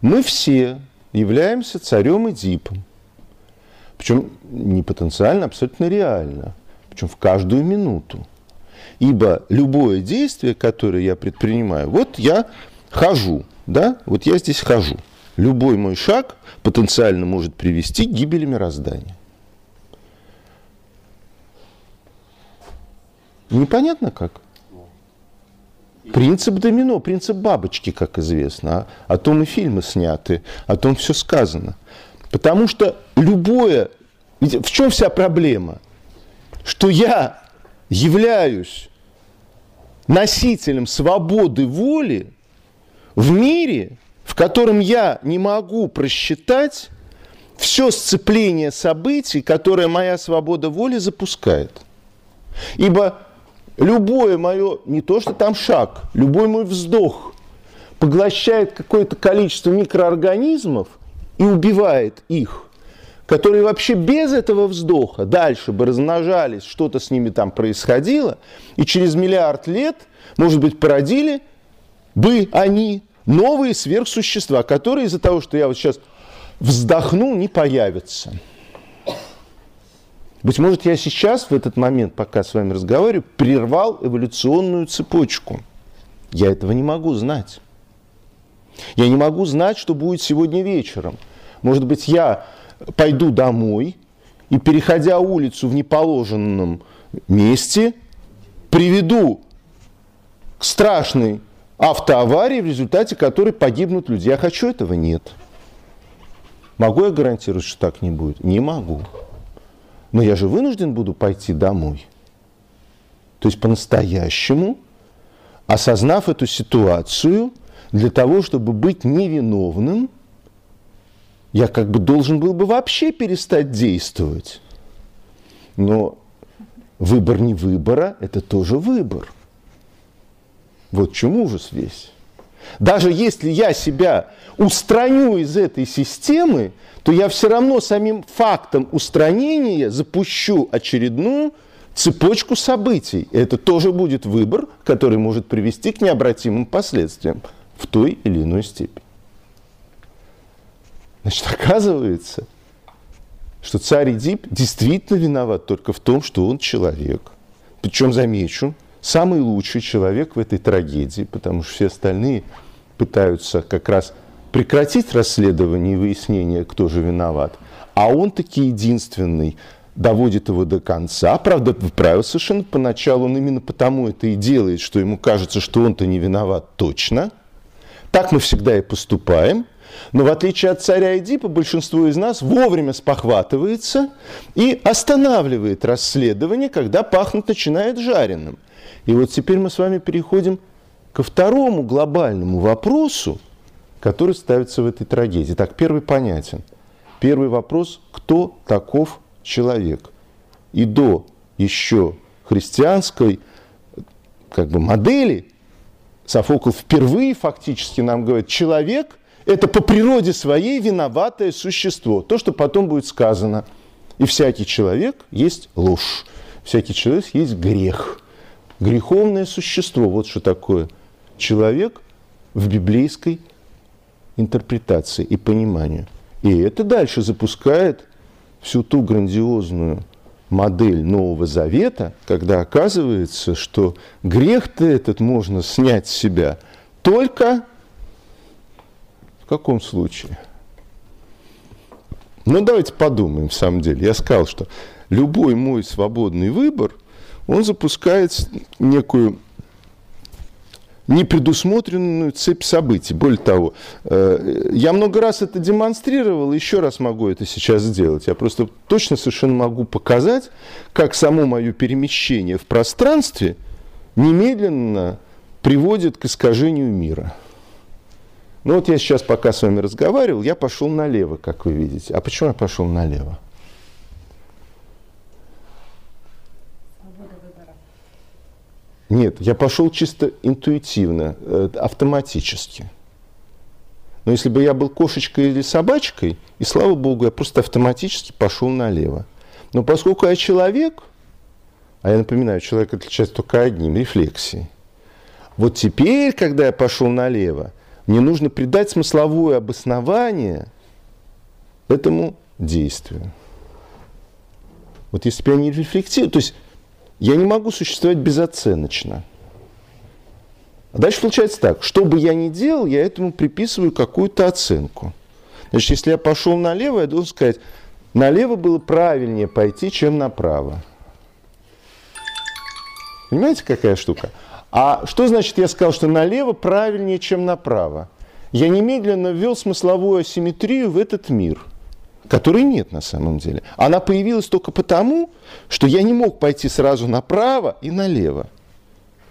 мы все являемся царем Эдипом. Причем не потенциально, а абсолютно реально. Причем в каждую минуту. Ибо любое действие, которое я предпринимаю, вот я хожу, да, вот я здесь хожу. Любой мой шаг потенциально может привести к гибели мироздания. Непонятно как? Принцип домино, принцип бабочки, как известно. А, о том и фильмы сняты, о том все сказано. Потому что любое... В чем вся проблема? Что я являюсь носителем свободы воли в мире, в котором я не могу просчитать все сцепление событий, которое моя свобода воли запускает. Ибо любое мое, не то что там шаг, любой мой вздох поглощает какое-то количество микроорганизмов и убивает их, которые вообще без этого вздоха дальше бы размножались, что-то с ними там происходило, и через миллиард лет, может быть, породили бы они новые сверхсущества, которые из-за того, что я вот сейчас вздохнул, не появятся. Быть может, я сейчас, в этот момент, пока с вами разговариваю, прервал эволюционную цепочку. Я этого не могу знать. Я не могу знать, что будет сегодня вечером. Может быть, я пойду домой и, переходя улицу в неположенном месте, приведу к страшной автоаварии, в результате которой погибнут люди. Я хочу этого? Нет. Могу я гарантировать, что так не будет? Не могу. Но я же вынужден буду пойти домой. То есть по-настоящему, осознав эту ситуацию, для того, чтобы быть невиновным, я как бы должен был бы вообще перестать действовать. Но выбор не выбора – это тоже выбор. Вот в чем ужас весь. Даже если я себя устраню из этой системы, то я все равно самим фактом устранения запущу очередную цепочку событий. Это тоже будет выбор, который может привести к необратимым последствиям в той или иной степени. Значит, оказывается, что царь Эдип действительно виноват только в том, что он человек. Причем, замечу, самый лучший человек в этой трагедии, потому что все остальные пытаются как раз прекратить расследование и выяснение, кто же виноват. А он таки единственный доводит его до конца. Правда, правил совершенно поначалу, он именно потому это и делает, что ему кажется, что он-то не виноват точно. Так мы всегда и поступаем. Но в отличие от царя Эдипа, большинство из нас вовремя спохватывается и останавливает расследование, когда пахнуть начинает жареным. И вот теперь мы с вами переходим ко второму глобальному вопросу, который ставится в этой трагедии. Так, первый понятен. Первый вопрос, кто таков человек? И до еще христианской как бы, модели Софокл впервые фактически нам говорит, человек – это по природе своей виноватое существо. То, что потом будет сказано. И всякий человек есть ложь. Всякий человек есть грех. Греховное существо. Вот что такое человек в библейской интерпретации и пониманию. И это дальше запускает всю ту грандиозную модель Нового Завета, когда оказывается, что грех-то этот можно снять с себя только каком случае? Ну, давайте подумаем, в самом деле. Я сказал, что любой мой свободный выбор, он запускает некую непредусмотренную цепь событий. Более того, э, я много раз это демонстрировал, еще раз могу это сейчас сделать. Я просто точно совершенно могу показать, как само мое перемещение в пространстве немедленно приводит к искажению мира. Ну вот я сейчас, пока с вами разговаривал, я пошел налево, как вы видите. А почему я пошел налево? Нет, я пошел чисто интуитивно, э, автоматически. Но если бы я был кошечкой или собачкой, и слава богу, я просто автоматически пошел налево. Но поскольку я человек, а я напоминаю, человек отличается только одним – рефлексией. Вот теперь, когда я пошел налево, мне нужно придать смысловое обоснование этому действию. Вот если бы я не рефлектировал, то есть я не могу существовать безоценочно. А дальше получается так, что бы я ни делал, я этому приписываю какую-то оценку. Значит, если я пошел налево, я должен сказать, налево было правильнее пойти, чем направо. Понимаете, какая штука? А что значит, я сказал, что налево правильнее, чем направо? Я немедленно ввел смысловую асимметрию в этот мир – которой нет на самом деле. Она появилась только потому, что я не мог пойти сразу направо и налево.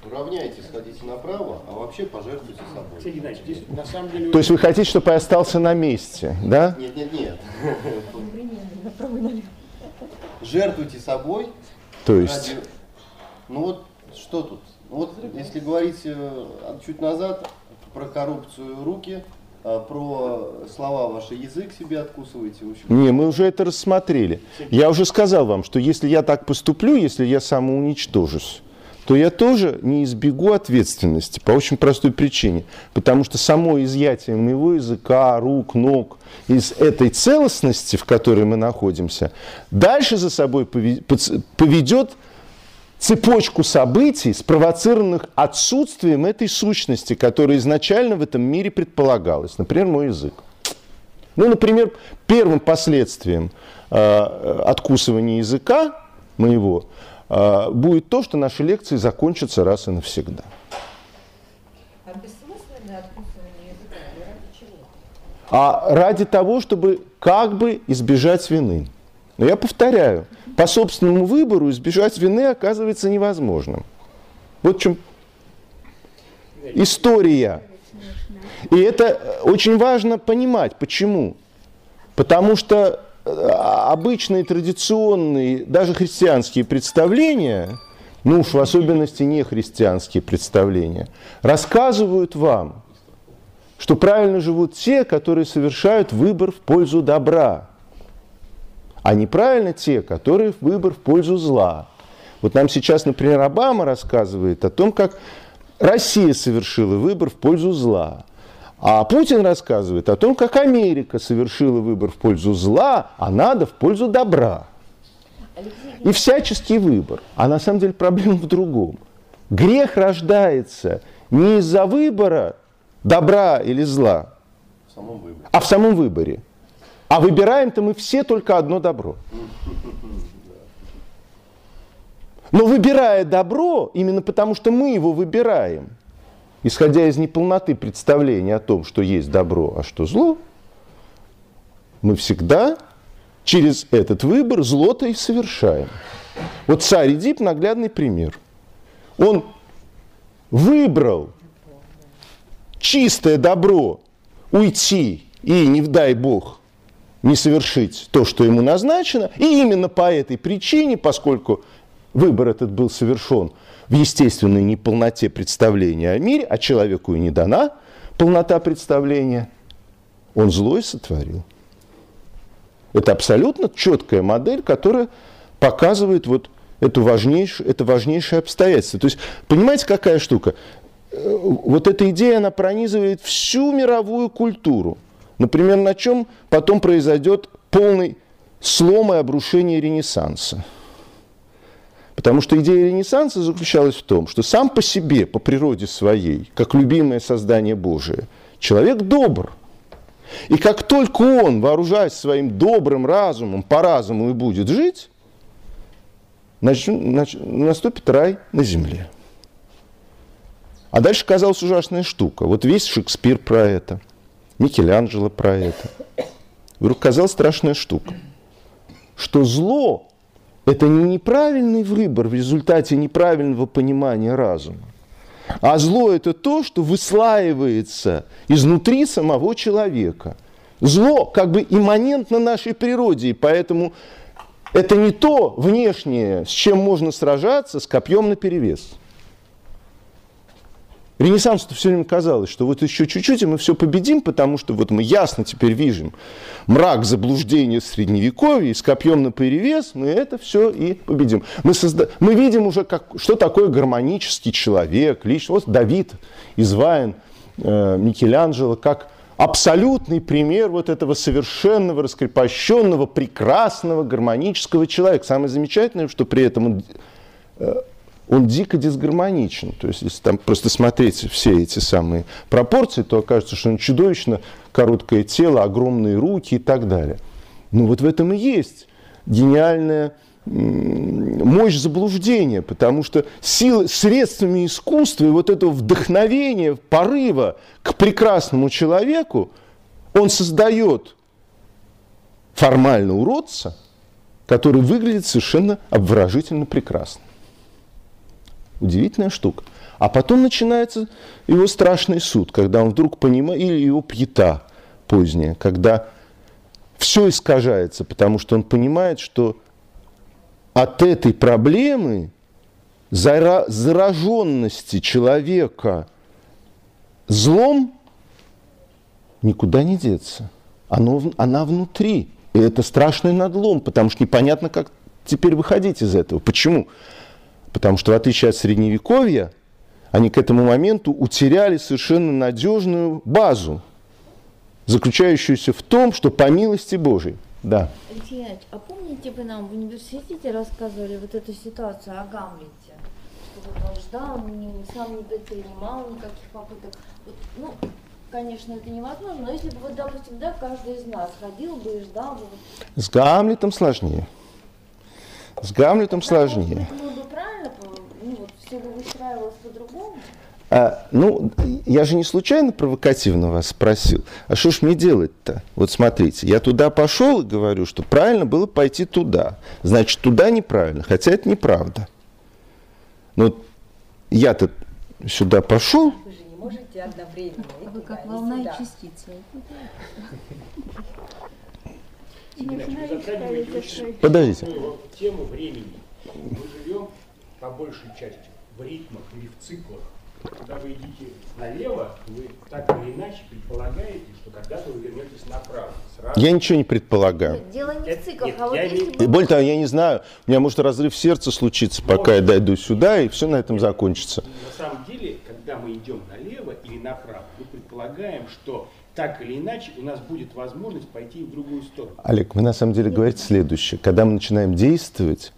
Уравняйте, сходите направо, а вообще пожертвуйте собой. Сергей Геннадьевич, здесь на самом деле... То есть вы хотите, чтобы я остался на месте, да? Нет, нет, нет. Жертвуйте собой. То есть? Ради... Ну вот, что тут? Вот, если говорить э, чуть назад про коррупцию руки, а, про слова ваши язык себе откусываете? В общем. Не, мы уже это рассмотрели. Я уже сказал вам, что если я так поступлю, если я самоуничтожусь, то я тоже не избегу ответственности по очень простой причине. Потому что само изъятие моего языка, рук, ног из этой целостности, в которой мы находимся, дальше за собой поведет цепочку событий, спровоцированных отсутствием этой сущности, которая изначально в этом мире предполагалась. Например, мой язык. Ну, например, первым последствием э, откусывания языка моего э, будет то, что наши лекции закончатся раз и навсегда. А бессмысленное откусывание языка ради чего? А ради того, чтобы как бы избежать вины. Но я повторяю, по собственному выбору избежать вины оказывается невозможным. Вот в чем история. И это очень важно понимать. Почему? Потому что э, обычные традиционные, даже христианские представления, ну уж в особенности не христианские представления, рассказывают вам, что правильно живут те, которые совершают выбор в пользу добра а неправильно те, которые выбор в пользу зла. Вот нам сейчас, например, Обама рассказывает о том, как Россия совершила выбор в пользу зла. А Путин рассказывает о том, как Америка совершила выбор в пользу зла, а надо в пользу добра. И всяческий выбор. А на самом деле проблема в другом. Грех рождается не из-за выбора добра или зла, а в самом выборе. А выбираем-то мы все только одно добро. Но выбирая добро, именно потому что мы его выбираем, исходя из неполноты представления о том, что есть добро, а что зло, мы всегда через этот выбор зло-то и совершаем. Вот царь Эдип наглядный пример. Он выбрал чистое добро уйти и, не дай Бог, не совершить то, что ему назначено. И именно по этой причине, поскольку выбор этот был совершен в естественной неполноте представления о мире, а человеку и не дана полнота представления, он злой сотворил. Это абсолютно четкая модель, которая показывает вот эту важнейшую, это важнейшее обстоятельство. То есть, понимаете, какая штука? Э, вот эта идея, она пронизывает всю мировую культуру. Например, на чем потом произойдет полный слом и обрушение Ренессанса. Потому что идея Ренессанса заключалась в том, что сам по себе, по природе своей, как любимое создание Божие, человек добр. И как только он, вооружаясь своим добрым разумом, по разуму и будет жить, наступит рай на земле. А дальше казалась ужасная штука. Вот весь Шекспир про это, Микеланджело про это. Вдруг казалась страшная штука, что зло – это не неправильный выбор в результате неправильного понимания разума, а зло – это то, что выслаивается изнутри самого человека. Зло как бы имманентно нашей природе, и поэтому это не то внешнее, с чем можно сражаться с копьем на перевес. Ренессансу все время казалось, что вот еще чуть-чуть, и мы все победим, потому что вот мы ясно теперь видим мрак заблуждения средневековья, и с копьем на перевес мы это все и победим. Мы, созда... мы видим уже, как... что такое гармонический человек, лично. Вот Давид изваян э, Микеланджело как абсолютный пример вот этого совершенного, раскрепощенного, прекрасного, гармонического человека. Самое замечательное, что при этом он, э, он дико дисгармоничен. То есть, если там просто смотреть все эти самые пропорции, то окажется, что он чудовищно короткое тело, огромные руки и так далее. Ну вот в этом и есть гениальная мощь заблуждения, потому что силы, средствами искусства и вот этого вдохновения, порыва к прекрасному человеку, он создает формально уродца, который выглядит совершенно обворожительно прекрасно. Удивительная штука. А потом начинается его страшный суд, когда он вдруг понимает, или его пьета поздняя, когда все искажается, потому что он понимает, что от этой проблемы зараженности человека злом никуда не деться. Оно, она внутри. И это страшный надлом, потому что непонятно, как теперь выходить из этого. Почему? Потому что в отличие от средневековья, они к этому моменту утеряли совершенно надежную базу, заключающуюся в том, что по милости Божией – да. Алексей Ильич, а помните, вы нам в университете рассказывали вот эту ситуацию о Гамлете? Что вот он ждал, не, сам не предпринимал никаких попыток. Вот, ну, конечно, это невозможно, но если бы, вот, допустим, да, каждый из нас ходил бы и ждал бы... С Гамлетом сложнее. С Гамлетом сложнее. Может быть, мы бы правильно, ну, вот, все бы выстраивалось по-другому? А, ну, я же не случайно провокативно вас спросил. А что ж мне делать-то? Вот смотрите, я туда пошел и говорю, что правильно было пойти туда. Значит, туда неправильно, хотя это неправда. Но я-то сюда пошел. Вы же не можете одновременно. Вы как волна и частица. Подождите. Тему времени. Мы живем по большей части в ритмах или в циклах когда вы идите налево, вы так или иначе предполагаете, что когда-то вы вернетесь направо. Сразу. Я ничего не предполагаю. Нет, дело не в циклах, а вот если бы... Более того, я не знаю, у меня может разрыв сердца случиться, пока может. я дойду сюда, и все на этом закончится. На самом деле, когда мы идем налево или направо, мы предполагаем, что так или иначе у нас будет возможность пойти в другую сторону. Олег, вы на самом деле говорите следующее. Когда мы начинаем действовать,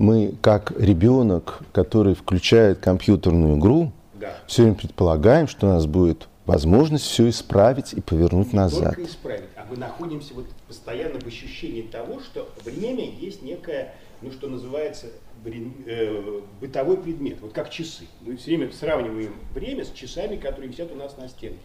мы как ребенок, который включает компьютерную игру, да. все время предполагаем, что у нас будет возможность все исправить и повернуть назад. Только исправить, а мы находимся вот постоянно в ощущении того, что время есть некое, ну что называется, э, бытовой предмет, вот как часы. Мы все время сравниваем время с часами, которые висят у нас на стенке.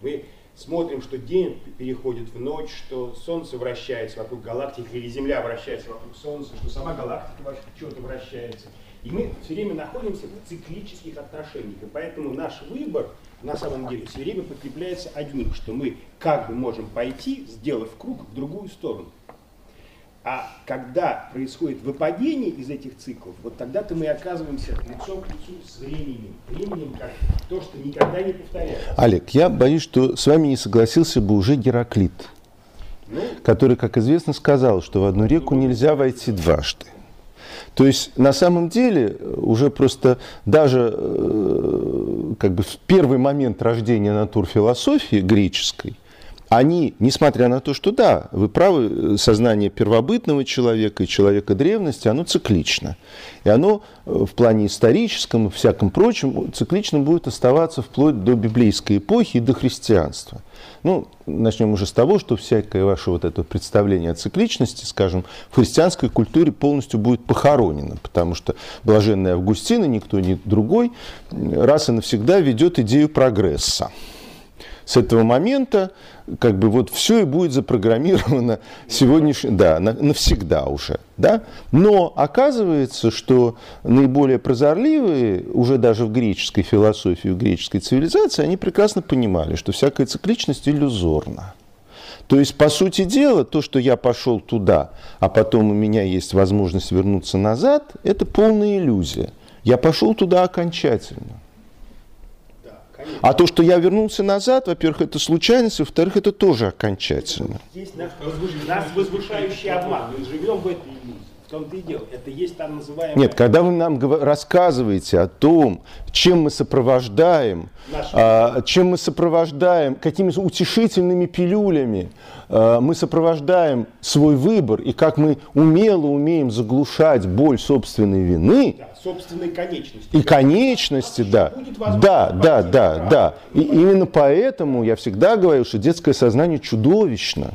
Мы смотрим, что день переходит в ночь, что Солнце вращается вокруг галактики, или Земля вращается вокруг Солнца, что сама галактика вокруг чего-то вращается. И мы все время находимся в циклических отношениях. И поэтому наш выбор на самом деле все время подкрепляется одним, что мы как бы можем пойти, сделав круг в другую сторону. А когда происходит выпадение из этих циклов, вот тогда-то мы оказываемся лицом к лицу с временем. Временем как то, что никогда не повторяется. Олег, я боюсь, что с вами не согласился бы уже Гераклит, Ну, который, как известно, сказал, что в одну реку нельзя войти дважды. То есть на самом деле уже просто даже э, как бы в первый момент рождения натурфилософии греческой, они, несмотря на то, что да, вы правы, сознание первобытного человека и человека древности, оно циклично. И оно э, в плане историческом и всяком прочем циклично будет оставаться вплоть до библейской эпохи и до христианства. Ну, начнем уже с того, что всякое ваше вот это представление о цикличности, скажем, в христианской культуре полностью будет похоронено, потому что блаженный Августин и никто ни другой раз и навсегда ведет идею прогресса. С этого момента как бы вот все и будет запрограммировано сегодняшний, да, на- навсегда уже, да. Но оказывается, что наиболее прозорливые, уже даже в греческой философии, в греческой цивилизации, они прекрасно понимали, что всякая цикличность иллюзорна. То есть, по сути дела, то, что я пошел туда, а потом у меня есть возможность вернуться назад, это полная иллюзия. Я пошел туда окончательно. А то, что я вернулся назад, во-первых, это случайность, во-вторых, это тоже окончательно. Есть нас, нас возвышающий обман. Мы живем в этой иллюзии. Том-то и дело. Это есть там называемое... Нет, когда вы нам рассказываете о том, чем мы сопровождаем, Наш а, чем мы сопровождаем, какими утешительными пилюлями а, мы сопровождаем свой выбор, и как мы умело умеем заглушать боль собственной вины, Да, собственной конечности. И конечности, да. возможность Да, да, да, вправо. да. И именно поэтому я всегда говорю, что детское сознание чудовищно.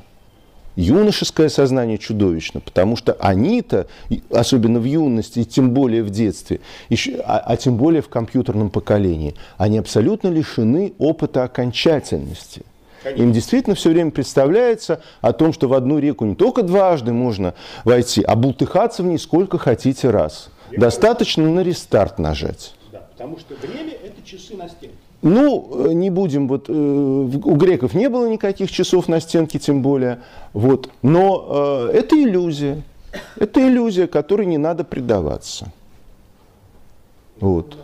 Юношеское сознание чудовищно, потому что они-то, особенно в юности, и тем более в детстве, еще, а, а тем более в компьютерном поколении, они абсолютно лишены опыта окончательности. Им действительно все время представляется о том, что в одну реку не только дважды можно войти, а бултыхаться в ней сколько хотите раз. Достаточно на рестарт нажать. Да, потому что время – это часы на стенке. Ну, э, не будем, вот э, у греков не было никаких часов на стенке, тем более, вот, но э, это иллюзия, это иллюзия, которой не надо предаваться. Вот.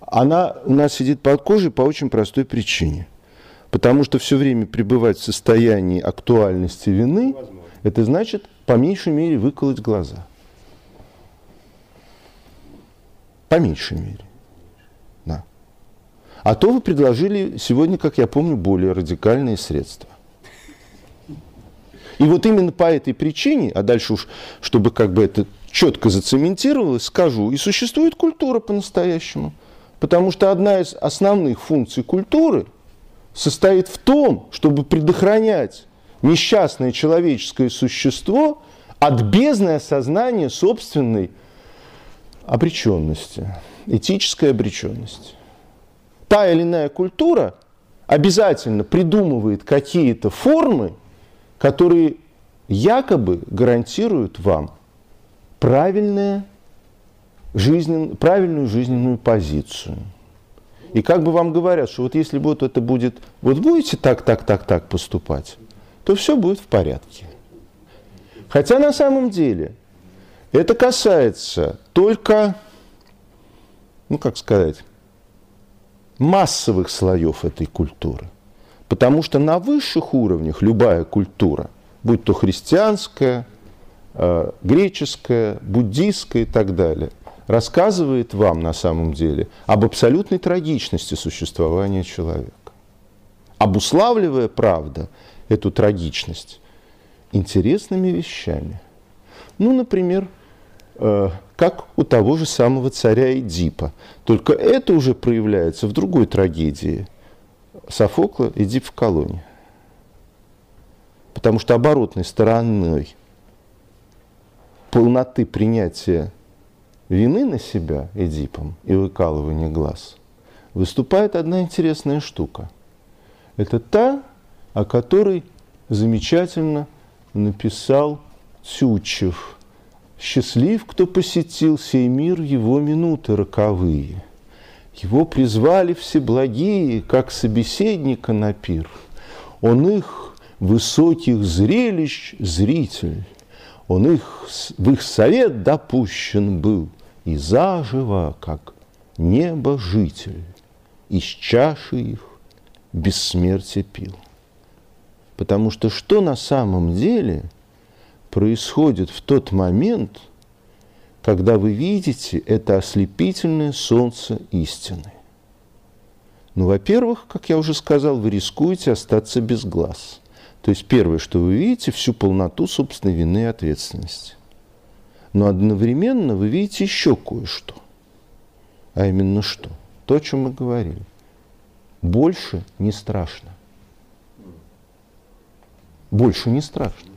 Она у нас сидит под кожей по очень простой причине. Потому что все время пребывать в состоянии актуальности вины, Невозможно. это значит, по меньшей мере, выколоть глаза. По меньшей мере. А то вы предложили сегодня, как я помню, более радикальные средства. И вот именно по этой причине, а дальше уж, чтобы как бы это четко зацементировалось, скажу, и существует культура по-настоящему. Потому что одна из основных функций культуры состоит в том, чтобы предохранять несчастное человеческое существо от бездны осознания собственной обреченности, этической обреченности. Та или иная культура обязательно придумывает какие-то формы, которые якобы гарантируют вам правильное жизнен, правильную жизненную позицию. И как бы вам говорят, что вот если вот это будет, вот будете так, так, так, так поступать, то все будет в порядке. Хотя на самом деле это касается только, ну как сказать, массовых слоев этой культуры. Потому что на высших уровнях любая культура, будь то христианская, э, греческая, буддийская и так далее, рассказывает вам на самом деле об абсолютной трагичности существования человека. Обуславливая, правда, эту трагичность интересными вещами. Ну, например, э, как у того же самого царя Эдипа. Только это уже проявляется в другой трагедии. Софокла «Эдип в колонии». Потому что оборотной стороной полноты принятия вины на себя Эдипом и выкалывания глаз выступает одна интересная штука. Это та, о которой замечательно написал Тютчев. «Счастлив, кто посетил сей мир его минуты роковые. Его призвали все благие, как собеседника на пир. Он их высоких зрелищ зритель. Он их, в их совет допущен был, и заживо, как небо житель, из чаши их бессмертие пил. Потому что что на самом деле происходит в тот момент, когда вы видите это ослепительное солнце истины? Ну, во-первых, как я уже сказал, вы рискуете остаться без глаз. То есть первое, что вы видите, всю полноту собственной вины и ответственности. Но одновременно вы видите еще кое-что. А именно что? То, о чем мы говорили. Больше не страшно. Больше не страшно.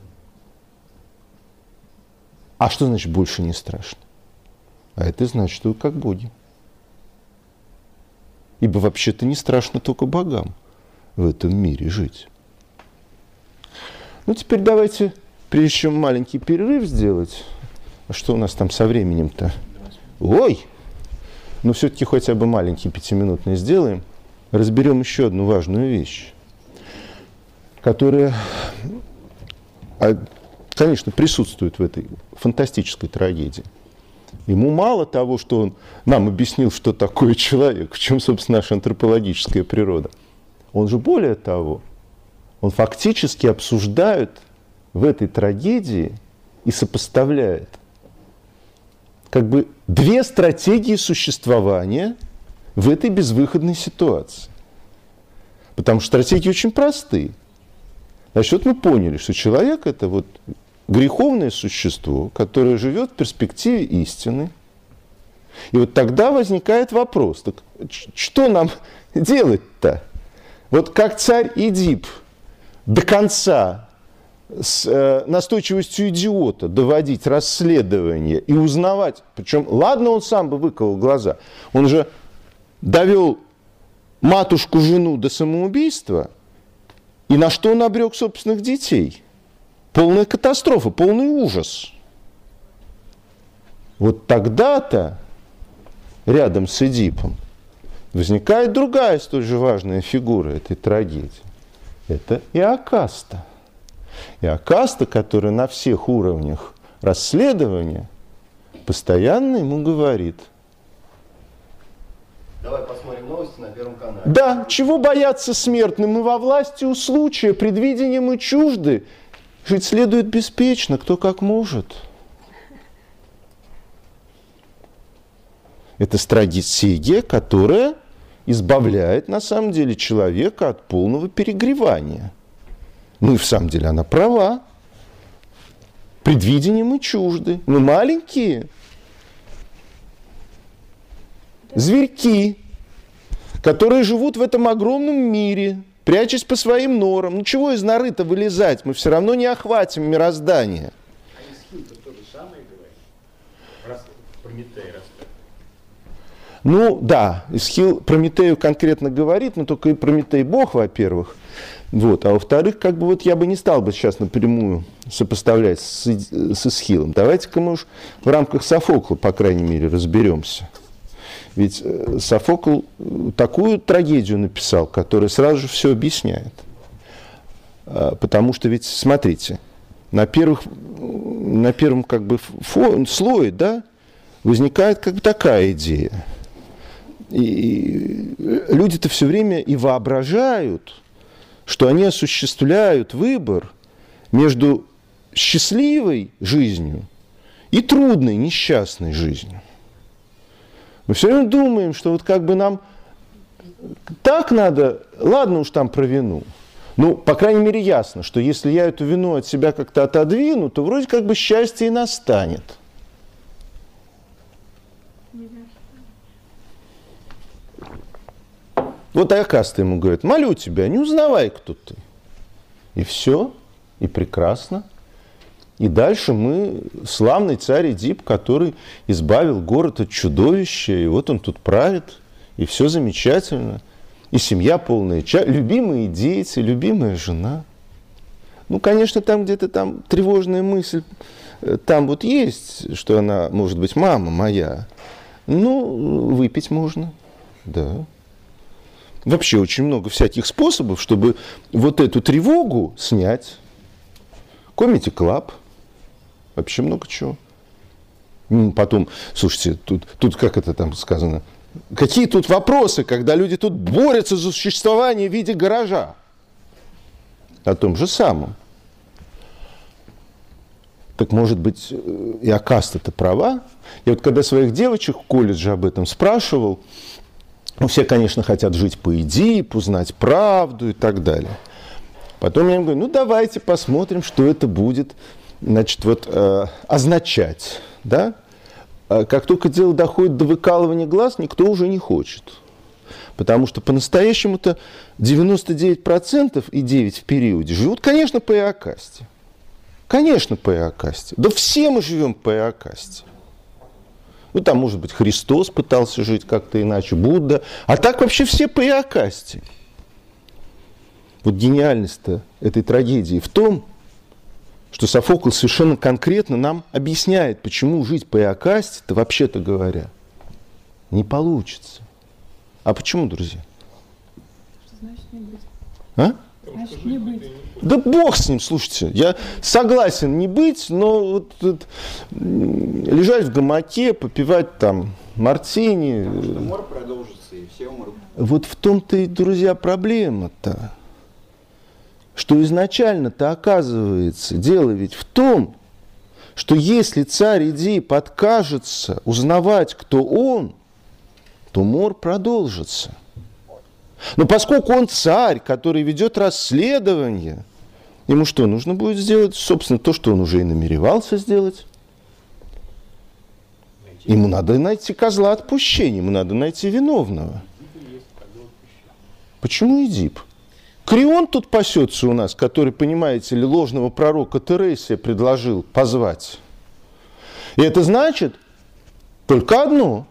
А что значит больше не страшно? А это значит, что как боги. Ибо вообще-то не страшно только богам в этом мире жить. Ну, теперь давайте, прежде чем маленький перерыв сделать, а что у нас там со временем-то? Ой! Ну, все-таки хотя бы маленький пятиминутный сделаем. Разберем еще одну важную вещь, которая, а, конечно, присутствует в этой фантастической трагедии. Ему мало того, что он нам объяснил, что такое человек, в чем, собственно, наша антропологическая природа. Он же более того, он фактически обсуждает в этой трагедии и сопоставляет как бы две стратегии существования в этой безвыходной ситуации. Потому что стратегии очень простые. Значит, вот мы поняли, что человек это вот греховное существо, которое живет в перспективе истины. И вот тогда возникает вопрос, так что нам *laughs* делать-то? Вот как царь Идип до конца с э, настойчивостью идиота доводить расследование и узнавать, причем, ладно, он сам бы выколол глаза, он же довел матушку, жену до самоубийства, и на что он обрек собственных детей – полная катастрофа, полный ужас. Вот тогда-то рядом с Эдипом возникает другая столь же важная фигура этой трагедии. Это Иокаста. Иокаста, которая на всех уровнях расследования постоянно ему говорит. Давай посмотрим новости на Первом канале. Да, чего бояться смертным? Мы во власти у случая, предвидения мы чужды. Жить следует беспечно, кто как может. Это стратегия, которая избавляет на самом деле человека от полного перегревания. Ну и в самом деле она права. Предвидение мы чужды. Мы маленькие. Зверьки, которые живут в этом огромном мире – прячась по своим норам. Ну чего из норы-то вылезать? Мы все равно не охватим мироздание. А то же самое говорит? Прометей Ну да, Исхил Прометею конкретно говорит, но только и Прометей Бог, во-первых. Вот. А во-вторых, как бы вот я бы не стал бы сейчас напрямую сопоставлять с, с Исхилом. Давайте-ка мы уж в рамках Софокла, по крайней мере, разберемся. Ведь э, Софокл э, такую трагедию написал, которая сразу же все объясняет. А, потому что ведь, смотрите, на, первых, на первом как бы фо, слое да, возникает как бы такая идея. И люди-то все время и воображают, что они осуществляют выбор между счастливой жизнью и трудной, несчастной жизнью. Мы все время думаем, что вот как бы нам так надо, ладно уж там про вину. Ну, по крайней мере, ясно, что если я эту вину от себя как-то отодвину, то вроде как бы счастье и настанет. Вот Айкаста ему говорит, молю тебя, не узнавай, кто ты. И все, и прекрасно. И дальше мы славный царь Эдип, который избавил город от чудовища, и вот он тут правит, и все замечательно. И семья полная, любимые дети, любимая жена. Ну, конечно, там где-то там тревожная мысль, э, там вот есть, что она, может быть, мама моя. Ну, выпить можно, да. вообще очень много всяких способов, чтобы вот эту тревогу снять. Comedy Club, вообще много чего. Потом, слушайте, тут, тут как это там сказано, какие тут вопросы, когда люди тут борются за существование в виде гаража? О том же самом. Так может быть, э, и Акаста-то права? Я вот когда своих девочек в колледже об этом спрашивал, ну, все, конечно, хотят жить по идее, узнать правду и так далее. Потом я им говорю, ну давайте посмотрим, что это будет значит, вот, э, означать. Да? А как только дело доходит до выкалывания глаз, никто уже не хочет. Потому что по-настоящему-то 99% и 9 в периоде живут, конечно, по Иокасте. Конечно, по Иокасте. Да все мы живем по Иокасте. Ну, там, может быть, Христос пытался жить как-то иначе, Будда. А так вообще все по Иокасте. Вот гениальность-то этой трагедии в том, что Софокл совершенно конкретно нам объясняет, почему жить по Иокасте-то, вообще-то говоря, не получится. А почему, друзья? Что значит не быть? А? Значит не быть. Да бог с ним, слушайте. Я согласен не быть, но вот, вот, лежать в гамаке, попивать там мартини. Мор продолжится, и все умрут. Вот в том-то и, друзья, проблема-то. Что изначально-то оказывается, дело ведь в том, что если царь Эдип подкажется узнавать, кто он, то мор продолжится. Но поскольку он царь, который ведет расследование, ему что, нужно будет сделать, собственно, то, что он уже и намеревался сделать? Ему надо найти козла отпущения, ему надо найти виновного. Почему Эдип? Крион тут пасется у нас, который, понимаете ли, ложного пророка Тересия предложил позвать. И это значит только одно,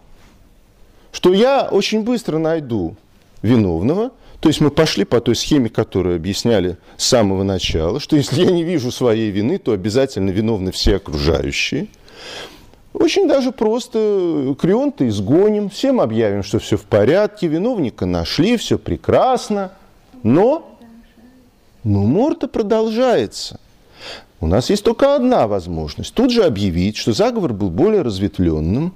что я очень быстро найду виновного. То есть мы пошли по той схеме, которую объясняли с самого начала, что если я не вижу своей вины, то обязательно виновны все окружающие. Очень даже просто Крион-то изгоним, всем объявим, что все в порядке, виновника нашли, все прекрасно. Но, но мор-то продолжается. У нас есть только одна возможность. Тут же объявить, что заговор был более разветвленным,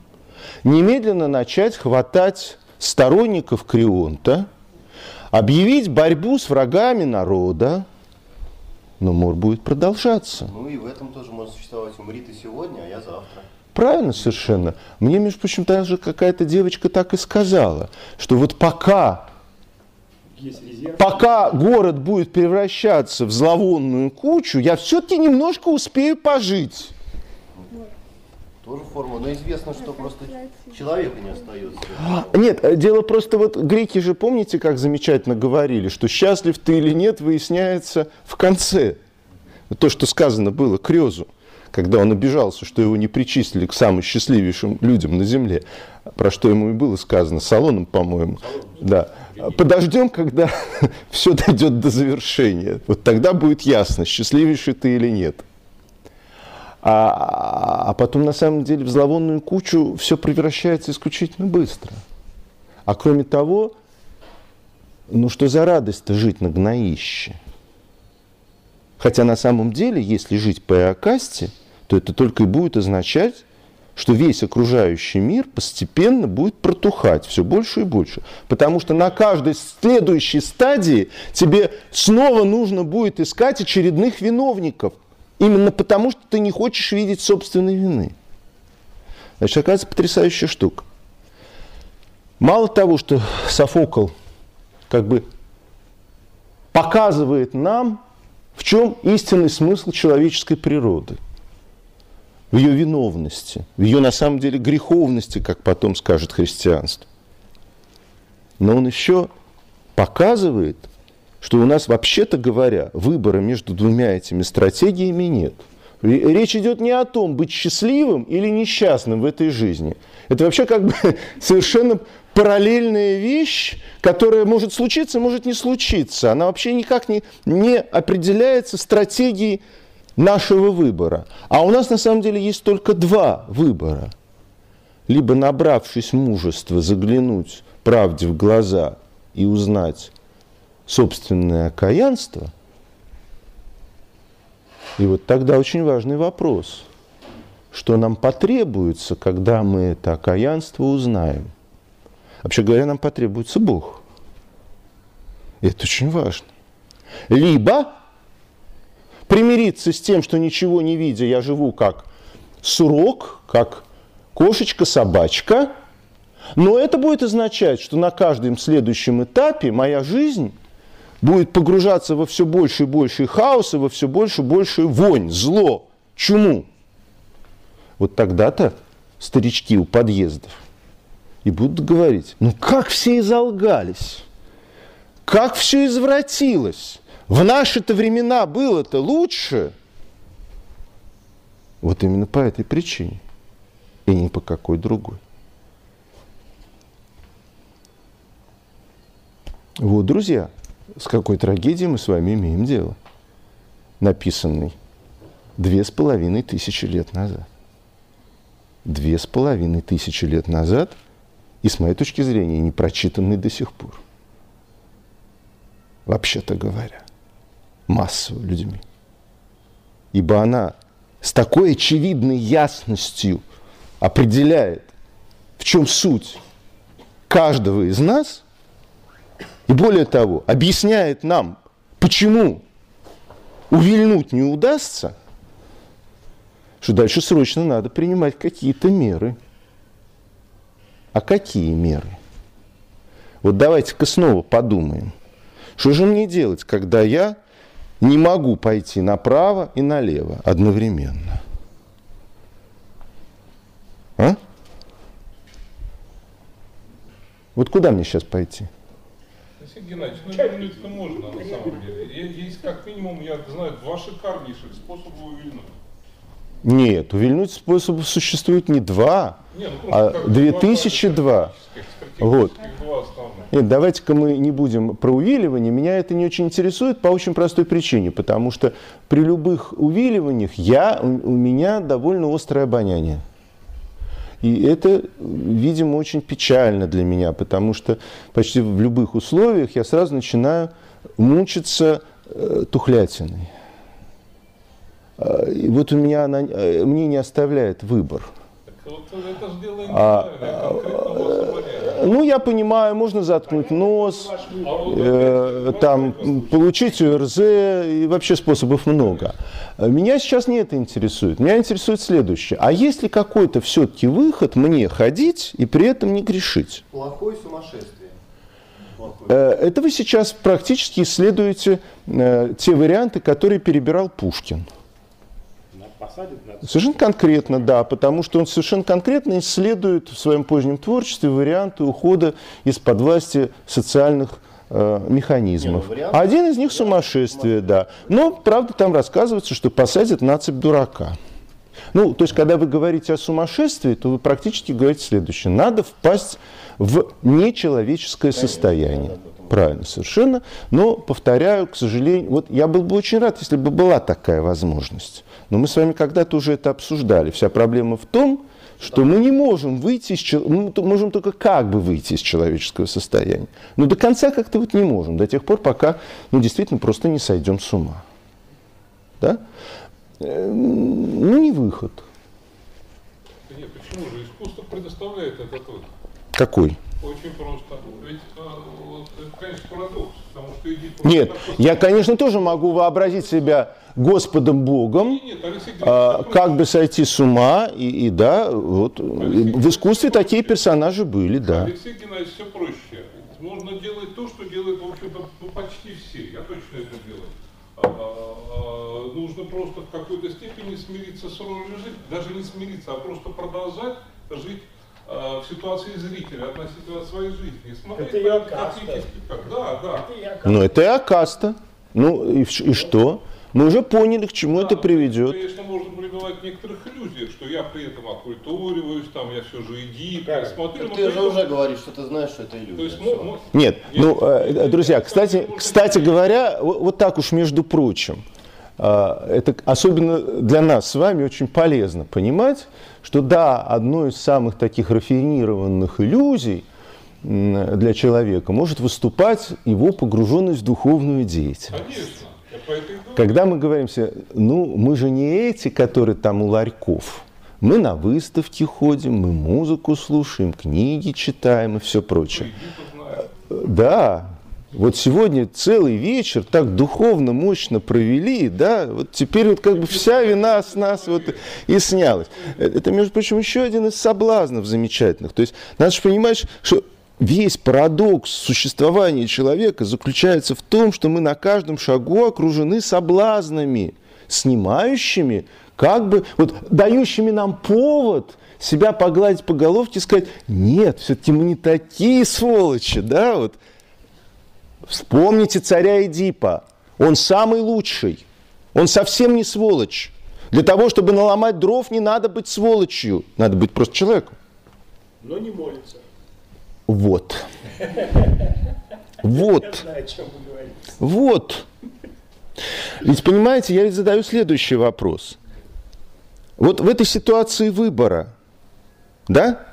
немедленно начать хватать сторонников Крионта, объявить борьбу с врагами народа, но мор будет продолжаться. Ну и в этом тоже может существовать «умри ты сегодня, а я завтра». Правильно совершенно. Мне, между прочим, даже какая-то девочка так и сказала, что вот пока, пока город будет превращаться в зловонную кучу, я все-таки немножко успею пожить. Тоже форма, но известно, что просто человека не остается. Нет, дело просто вот греки же, помните, как замечательно говорили, что счастлив ты или нет, выясняется в конце. То, что сказано было Крезу, когда он обижался, что его не причислили к самым счастливейшим людям на земле, про что ему и было сказано, салоном, по-моему. Да. Подождем, когда *laughs* все дойдет до завершения. Вот тогда будет ясно, счастливейший ты или нет. А, а потом, на самом деле, в зловонную кучу все превращается исключительно быстро. А кроме того, ну что за радость-то жить на гноище? Хотя на самом деле, если жить по Иокасте, то это только и будет означать, что весь окружающий мир постепенно будет протухать все больше и больше. Потому что на каждой следующей стадии тебе снова нужно будет искать очередных виновников – Именно потому, что ты не хочешь видеть собственной вины. Значит, оказывается, потрясающая штука. Мало того, что Софокл как бы показывает нам, в чем истинный смысл человеческой природы. В ее виновности, в ее на самом деле греховности, как потом скажет христианство. Но он еще показывает, что у нас, вообще-то говоря, выбора между двумя этими стратегиями нет. Речь идет не о том, быть счастливым или несчастным в этой жизни. Это вообще как бы *laughs* совершенно параллельная вещь, которая может случиться, может не случиться. Она вообще никак не, не определяется стратегией нашего выбора. А у нас на самом деле есть только два выбора. Либо набравшись мужества заглянуть правде в глаза и узнать собственное окаянство, и вот тогда очень важный вопрос, что нам потребуется, когда мы это окаянство узнаем. Вообще говоря, нам потребуется Бог. И это очень важно. Либо примириться с тем, что ничего не видя, я живу как сурок, как кошечка-собачка, но это будет означать, что на каждом следующем этапе моя жизнь будет погружаться во все больше и больше хаос, и во все больше и больше вонь, зло, чуму. Вот тогда-то старички у подъездов и будут говорить, ну как все изолгались, как все извратилось, в наши-то времена было-то лучше. Вот именно по этой причине. И не по какой другой. Вот, друзья, с какой трагедией мы с вами имеем дело. Написанный две с половиной тысячи лет назад. Две с половиной тысячи лет назад, и с моей точки зрения, не прочитанный до сих пор. Вообще-то говоря массово людьми. Ибо она с такой очевидной ясностью определяет, в чем суть каждого из нас, и более того, объясняет нам, почему увильнуть не удастся, что дальше срочно надо принимать какие-то меры. А какие меры? Вот давайте-ка снова подумаем. Что же мне делать, когда я не могу пойти направо и налево одновременно. А? Вот куда мне сейчас пойти? Алексей Геннадьевич, ну вернуть-то можно на самом деле. Есть как минимум, я знаю, два шикарнейших способа увильнуть. Нет, увильнуть способов существует не два, Нет, ну, а 2002. Вот. Нет, давайте-ка мы не будем про увиливание. Меня это не очень интересует по очень простой причине, потому что при любых увиливаниях я, у меня довольно острое обоняние. И это, видимо, очень печально для меня, потому что почти в любых условиях я сразу начинаю мучиться э, тухлятиной. Э, и вот у меня она, э, мне не оставляет выбор. Вот это же дело а, ну, я понимаю, можно заткнуть нос, э, там, получить ОРЗ, и вообще способов много. Меня сейчас не это интересует. Меня интересует следующее. А есть ли какой-то все-таки выход мне ходить и при этом не грешить? Плохое сумасшествие. Э, это вы сейчас практически исследуете э, те варианты, которые перебирал Пушкин посадят нас? Совершенно конкретно, да, потому что он совершенно конкретно исследует в своем позднем творчестве варианты ухода из-под власти социальных э, механизмов. Не, ну, Один из них сумасшествие, да. Но, правда, там рассказывается, что посадят на цепь дурака. Ну, то есть, когда вы говорите о сумасшествии, то вы практически говорите следующее. Надо впасть в нечеловеческое состояние. Правильно, совершенно. Но, повторяю, к сожалению, вот я был бы очень рад, если бы была такая возможность. Но мы с вами когда-то уже это обсуждали. Вся проблема в том, что мы не можем выйти из мы можем только как бы выйти из человеческого состояния. Но до конца как-то вот не можем, до тех пор, пока ну, действительно просто не сойдем с ума. Да? Эм, ну, не выход. Нет, почему же? Искусство предоставляет этот выход. Какой? Очень просто. Ведь а, конечно, парадокс. Потому что Эдип Нет, я, конечно, тоже могу вообразить себя Господом Богом, нет, нет, а, как бы сойти с ума, и, и да, вот Алексей в искусстве такие персонажи были, да. Алексей Геннадьевич, все проще. Можно делать то, что делают, в общем-то, ну, почти все. Я точно это делаю. А, а, нужно просто в какой-то степени смириться с ролью жизни. Даже не смириться, а просто продолжать жить а, в ситуации зрителя относительно своей жизни. Смотреть это я каста. Да, да. Ну, это и акаста. Ну, и, и что? Мы уже поняли, к чему да, это приведет. Конечно, можно пребывать в некоторых иллюзиях, что я при этом оккультуриваюсь, там я все же иди, да. смотрю. Ты же этом... уже говоришь, что ты знаешь, что это иллюзия. То есть, мо- Нет, Нет, ну, э, друзья, кстати, кстати говоря, вот, вот так уж между прочим, э, это особенно для нас с вами очень полезно понимать, что да, одной из самых таких рафинированных иллюзий для человека может выступать его погруженность в духовную деятельность. Конечно. Когда мы говорим себе, ну, мы же не эти, которые там у ларьков. Мы на выставки ходим, мы музыку слушаем, книги читаем и все прочее. Да, вот сегодня целый вечер так духовно мощно провели, да, вот теперь вот как бы вся вина с нас вот и снялась. Это, между прочим, еще один из соблазнов замечательных. То есть надо же понимать, что весь парадокс существования человека заключается в том, что мы на каждом шагу окружены соблазнами, снимающими, как бы, вот дающими нам повод себя погладить по головке и сказать, нет, все-таки мы не такие сволочи, да, вот, Вспомните царя Эдипа. Он самый лучший. Он совсем не сволочь. Для того, чтобы наломать дров, не надо быть сволочью. Надо быть просто человеком. Но не молится. Вот. Вот. Вот. Ведь понимаете, я ведь задаю следующий вопрос. Вот в этой ситуации выбора, да,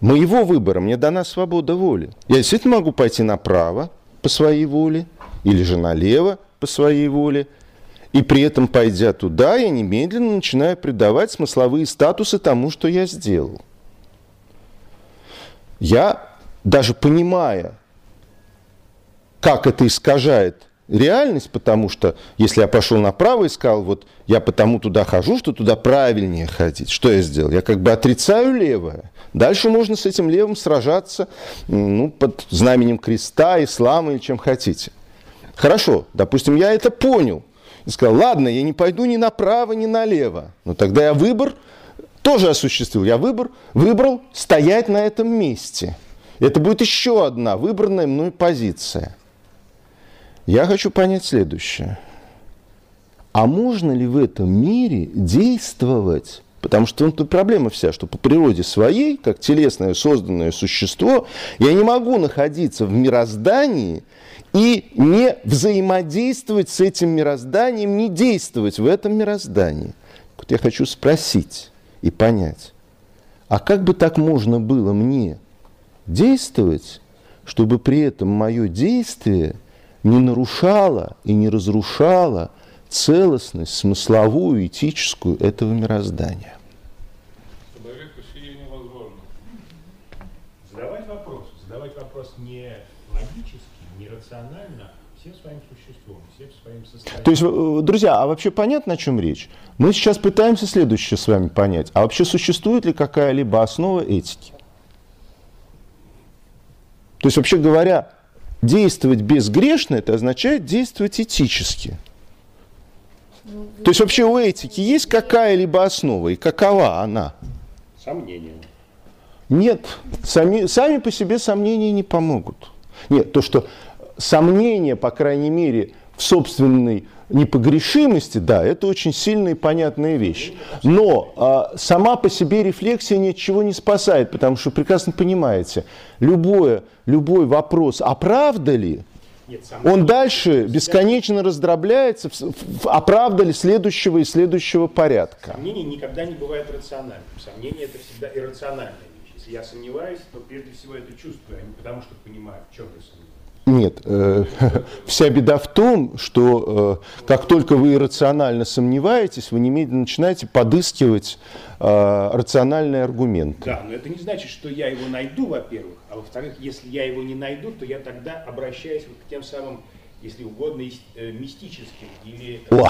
моего выбора, мне дана свобода воли. Я действительно могу пойти направо, по своей воле, или же налево по своей воле. И при этом, пойдя туда, я немедленно начинаю придавать смысловые статусы тому, что я сделал. Я, даже понимая, как это искажает реальность, потому что если я пошел направо и сказал, вот я потому туда хожу, что туда правильнее ходить, что я сделал? Я как бы отрицаю левое. Дальше можно с этим левым сражаться ну, под знаменем креста, ислама или чем хотите. Хорошо, допустим, я это понял. И сказал, ладно, я не пойду ни направо, ни налево. Но тогда я выбор тоже осуществил. Я выбор, выбрал стоять на этом месте. Это будет еще одна выбранная мной позиция. Я хочу понять следующее. А можно ли в этом мире действовать Потому что тут проблема вся, что по природе своей, как телесное созданное существо, я не могу находиться в мироздании и не взаимодействовать с этим мирозданием, не действовать в этом мироздании. Вот я хочу спросить и понять, а как бы так можно было мне действовать, чтобы при этом мое действие не нарушало и не разрушало целостность смысловую, этическую этого мироздания. Человеку сие невозможно. Задавать вопрос, задавать вопрос не логически, не рационально, всем своим существом, всем своим состоянием. То есть, э, друзья, а вообще понятно, о чем речь? Мы сейчас пытаемся следующее с вами понять. А вообще существует ли какая-либо основа этики? То есть, вообще говоря, действовать безгрешно, это означает действовать этически. То есть вообще у этики есть какая-либо основа, и какова она? Сомнения. Нет, сами, сами по себе сомнения не помогут. Нет, то, что сомнения, по крайней мере, в собственной непогрешимости, да, это очень сильная и понятная вещь. Но а, сама по себе рефлексия ничего не спасает, потому что прекрасно понимаете, любое, любой вопрос, а правда ли, он дальше бесконечно раздробляется, оправдали следующего и следующего порядка. Сомнение никогда не бывает рациональным. Сомнение это всегда иррациональная вещь. Если я сомневаюсь, то прежде всего это чувствую, а не потому что понимаю, в чем я сомневаюсь. Нет, э, *laughs* вся беда в том, что э, как только вы иррационально сомневаетесь, вы немедленно начинаете подыскивать э, рациональные аргументы. Да, но это не значит, что я его найду, во-первых, а во-вторых, если я его не найду, то я тогда обращаюсь вот к тем самым, если угодно, э, мистическим или О!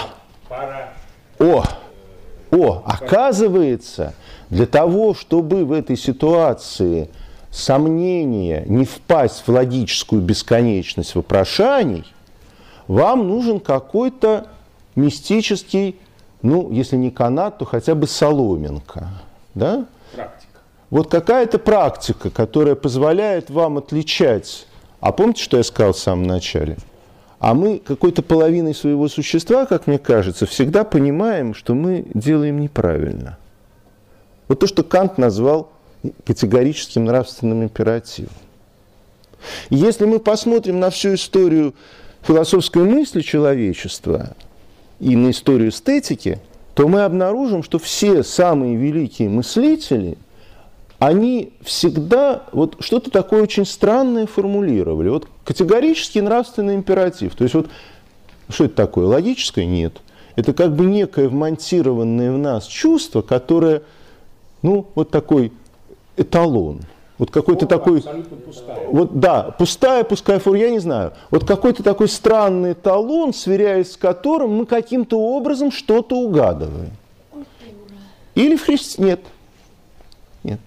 пара... О! О, оказывается, для того, чтобы в этой ситуации сомнения, не впасть в логическую бесконечность вопрошаний, вам нужен какой-то мистический, ну, если не канат, то хотя бы соломинка. Да? Практика. Вот какая-то практика, которая позволяет вам отличать. А помните, что я сказал в самом начале? А мы какой-то половиной своего существа, как мне кажется, всегда понимаем, что мы делаем неправильно. Вот то, что Кант назвал категорическим нравственным императивом. И если мы посмотрим на всю историю философской мысли человечества и на историю эстетики, то мы обнаружим, что все самые великие мыслители, они всегда вот что-то такое очень странное формулировали. Вот категорический нравственный императив. То есть вот что это такое? Логическое? Нет. Это как бы некое вмонтированное в нас чувство, которое, ну, вот такой эталон. Вот какой-то такой... Вот да, пустая, пускай фур, я не знаю. Вот какой-то такой странный эталон, сверяясь с которым мы каким-то образом что-то угадываем. Или в Христе нет. Нет.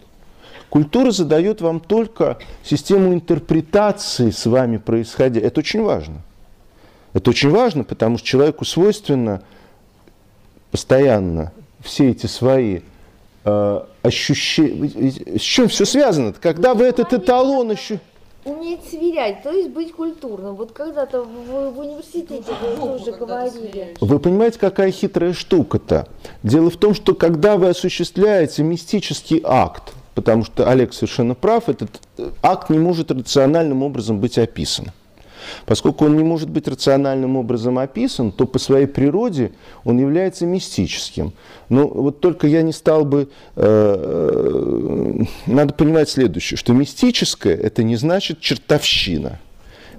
Культура задает вам только систему интерпретации с вами происходящего. Это очень важно. Это очень важно, потому что человеку свойственно постоянно все эти свои э, ощущения... С чем все связано? Когда вы этот эталон ощущаете... Уметь сверять, то есть быть культурным. Вот когда-то в, в университете вы тоже говорили. Вы понимаете, какая хитрая штука-то? Дело в том, что когда вы осуществляете мистический акт, потому что Олег совершенно прав, этот акт не может рациональным образом быть описан. Поскольку он не может быть рациональным образом описан, то по своей природе он является мистическим. Но вот только я не стал бы... Э, надо понимать следующее, что мистическое – это не значит чертовщина.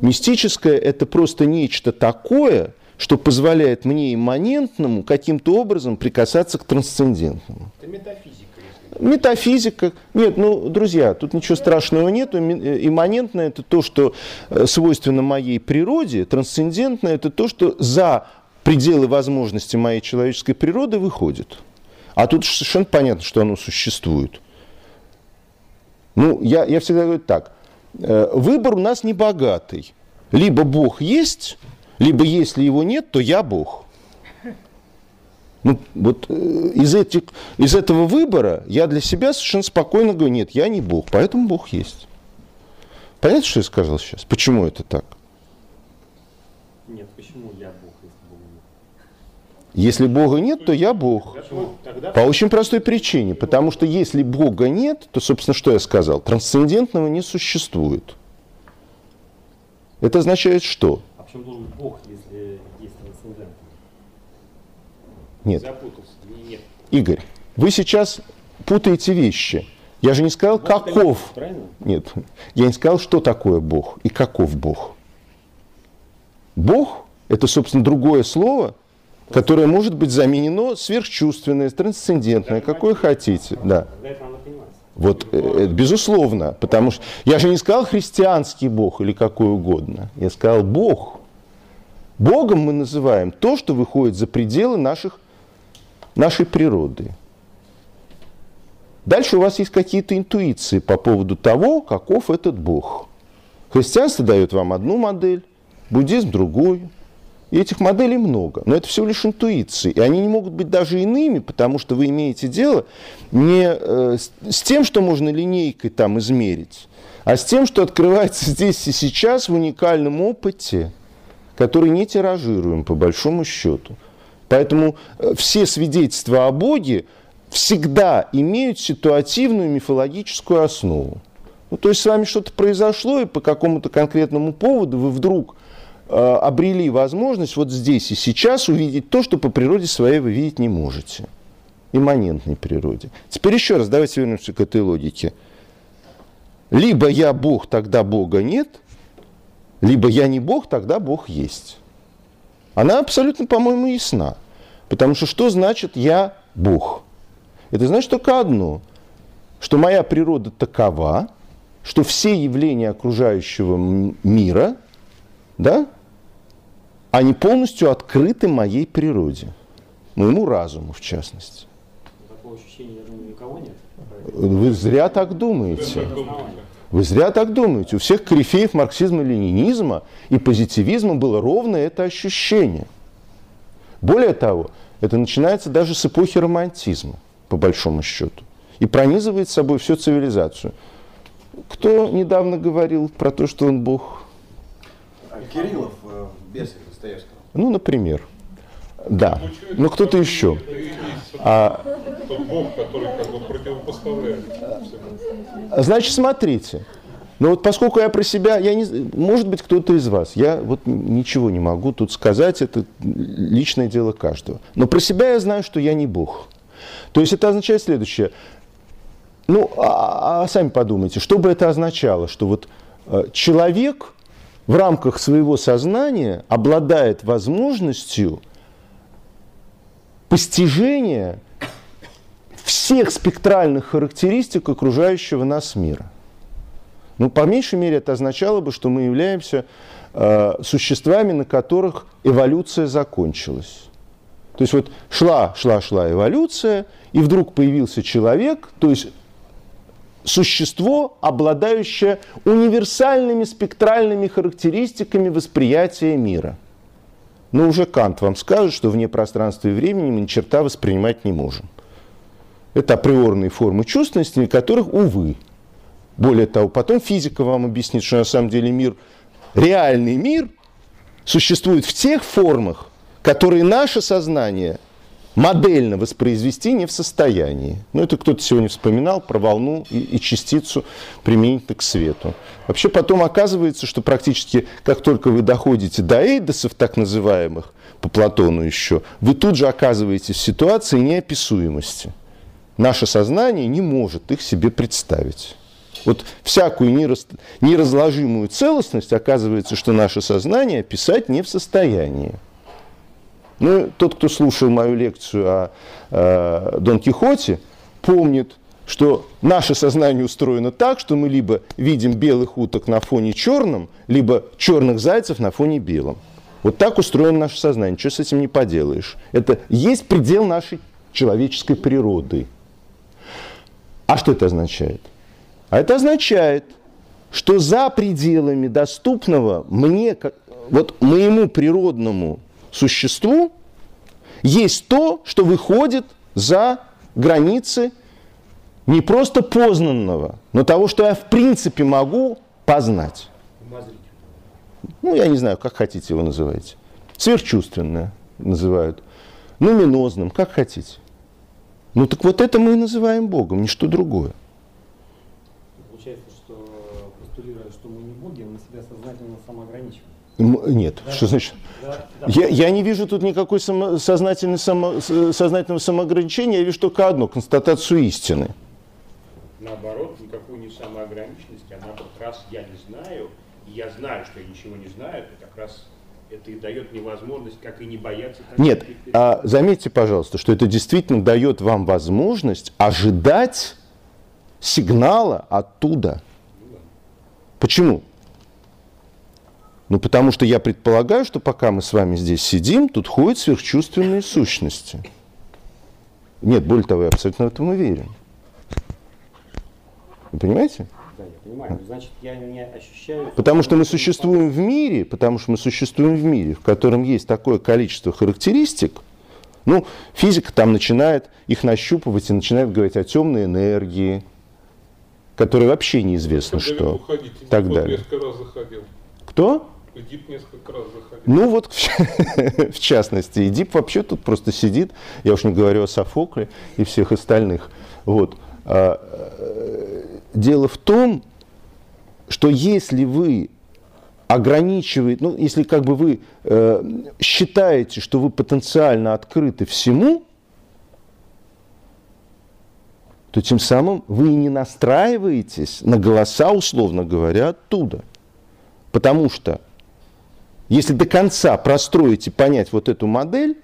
Мистическое – это просто нечто такое, что позволяет мне имманентному каким-то образом прикасаться к трансцендентному. Это метафизика. Метафизика. Нет, ну, друзья, тут ничего страшного нет. Имманентное – это то, что э, свойственно моей природе. Трансцендентное – это то, что за пределы возможностей моей человеческой природы выходит. А тут совершенно понятно, что оно существует. Ну, я, я всегда говорю так. Э, выбор у нас не богатый. Либо Бог есть, либо если его нет, то я Бог. Ну, вот э, из, этих, из этого выбора я для себя совершенно спокойно говорю, нет, я не Бог, поэтому Бог есть. Понятно, что я сказал сейчас? Почему это так? Нет, почему я Бог, если Бога нет? Если Бога нет, то я Бог. По очень простой причине. Потому что если Бога нет, то, собственно, что я сказал? Трансцендентного не существует. Это означает что? А почему должен Бог, если? Нет. запутался. Не- Нет. Игорь, вы сейчас путаете вещи. Я же не сказал, Бог это каков. правильно? Нет, я не сказал, что такое Бог и каков Бог. Бог – это, собственно, другое слово, которое может быть заменено сверхчувственное, трансцендентное, какое хотите. Да. Вот, э, э, безусловно, потому что я же не сказал христианский Бог или какой угодно. Я сказал Бог. Богом мы называем то, что выходит за пределы наших, нашей природы. Дальше у вас есть какие-то интуиции по поводу того, каков этот Бог. Христианство дает вам одну модель, буддизм другую. И этих моделей много. Но это всего лишь интуиции. И они не могут быть даже иными, потому что вы имеете дело не э, с, тем, что можно линейкой там измерить, а с тем, что открывается *laughs* здесь и сейчас в уникальном опыте, который не тиражируем по большому счету. Поэтому э, все свидетельства о Боге всегда имеют ситуативную мифологическую основу. Ну, то есть с вами что-то произошло, и по какому-то конкретному поводу вы вдруг э, обрели возможность вот здесь и сейчас увидеть то, что по природе своей вы видеть не можете. Имманентной природе. Теперь еще раз, давайте вернемся к этой логике. Либо я Бог, тогда Бога нет, либо я не Бог, тогда Бог есть. Она абсолютно, по-моему, ясна. Потому что что значит я Бог? Это значит только одно, что моя природа такова, что все явления окружающего мира, да, они полностью открыты моей природе, моему разуму в частности. Такого ощущения, я думаю, никого нет. Вы зря так думаете. Вы зря так думаете. У всех корифеев марксизма, ленинизма и позитивизма было ровно это ощущение. Более того, это начинается даже с эпохи романтизма, по большому счету, и пронизывает собой всю цивилизацию. Кто недавно говорил про то, что он Бог? А Кириллов э, в «Бесах» Достоевского. Ну, например. Да. Ну, кто-то еще. А, Бог, который как бы противопоставляет. Значит, смотрите. Ну вот поскольку я про себя, я не, может быть, кто-то из вас, я вот ничего не могу тут сказать, это личное дело каждого. Но про себя я знаю, что я не Бог. То есть это означает следующее. ну, а, а сами подумайте, что бы это означало, что вот э, человек в рамках своего сознания обладает возможностью постижения всех спектральных характеристик окружающего нас мира. Ну, по меньшей мере, это означало бы, что мы являемся э, существами, на которых эволюция закончилась. То есть вот шла, шла, шла эволюция, и вдруг появился человек, то есть существо, обладающее универсальными спектральными характеристиками восприятия мира. Но уже Кант вам скажет, что вне пространства и времени мы ни черта воспринимать не можем. Это априорные формы чувственности, которых, увы. Более того, потом физика вам объяснит, что на самом деле мир, реальный мир, существует в тех формах, которые наше сознание модельно воспроизвести не в состоянии. Ну, это кто-то сегодня вспоминал про волну и, и частицу применительно к свету. Вообще потом оказывается, что практически как только вы доходите до эйдосов, так называемых, по Платону еще, вы тут же оказываетесь в ситуации неописуемости. Наше сознание не может их себе представить. Вот всякую нераз, неразложимую целостность оказывается, что наше сознание описать не в состоянии. Ну, тот, кто слушал мою лекцию о э, Дон Кихоте, помнит, что наше сознание устроено так, что мы либо видим белых уток на фоне черном, либо черных зайцев на фоне белом. Вот так устроено наше сознание, ничего с этим не поделаешь. Это есть предел нашей человеческой природы. А что это означает? А это означает, что за пределами доступного мне, вот моему природному существу, есть то, что выходит за границы не просто познанного, но того, что я в принципе могу познать. Ну, я не знаю, как хотите его называете. Сверхчувственное называют. Нуминозным, как хотите. Ну так вот это мы и называем Богом, ничто другое. Получается, что постулируя, что мы не боги, мы себя сознательно самоограничиваем. Нет, да. что значит? Да, да. Я, я не вижу тут никакой само, сознательной само, сознательного самоограничения, я вижу только одну, констатацию истины. Наоборот, никакой не самоограниченности, а наоборот, раз я не знаю, и я знаю, что я ничего не знаю, то как раз это и дает мне возможность, как и не бояться. Нет, а, заметьте, пожалуйста, что это действительно дает вам возможность ожидать сигнала оттуда. Почему? Ну, потому что я предполагаю, что пока мы с вами здесь сидим, тут ходят сверхчувственные сущности. Нет, более того, я абсолютно в этом уверен. Вы понимаете? Да, я понимаю. Значит, я не ощущаю... Потому что мы существуем в мире, потому что мы существуем в мире, в котором есть такое количество характеристик, ну, физика там начинает их нащупывать и начинает говорить о темной энергии, которая вообще неизвестно что. Уходите, так далее. Кто? Эдип несколько раз заходил. Ну вот, в *laughs* частности, Эдип вообще тут просто сидит, я уж не говорю о Софокле и всех остальных. Вот. А, э, дело в том, что если вы ограничиваете, ну, если как бы вы э, считаете, что вы потенциально открыты всему, то тем самым вы не настраиваетесь на голоса, условно говоря, оттуда. Потому что если до конца простроить и понять вот эту модель,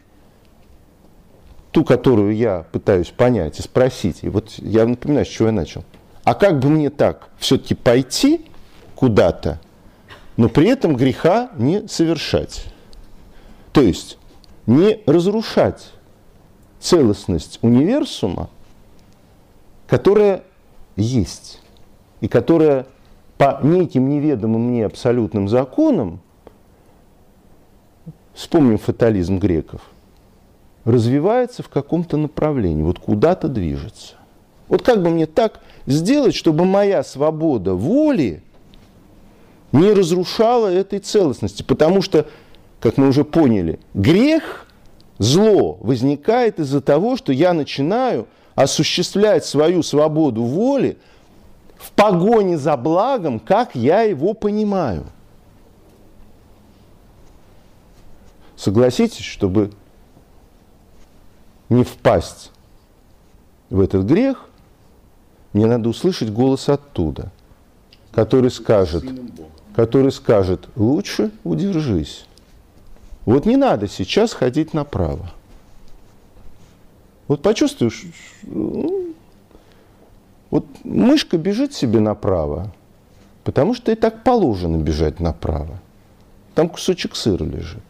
ту, которую я пытаюсь понять и спросить, и вот я напоминаю, с чего я начал. А как бы мне так все-таки пойти куда-то, но при этом греха не совершать? То есть не разрушать целостность универсума, которая есть, и которая по неким неведомым мне абсолютным законам вспомним фатализм греков, развивается в каком-то направлении, вот куда-то движется. Вот как бы мне так сделать, чтобы моя свобода воли не разрушала этой целостности? Потому что, как мы уже поняли, грех, зло возникает из-за того, что я начинаю осуществлять свою свободу воли в погоне за благом, как я его понимаю – Согласитесь, чтобы не впасть в этот грех, мне надо услышать голос оттуда, который скажет, который скажет, лучше удержись. Вот не надо сейчас ходить направо. Вот почувствуешь, ну, вот мышка бежит себе направо, потому что и так положено бежать направо. Там кусочек сыра лежит.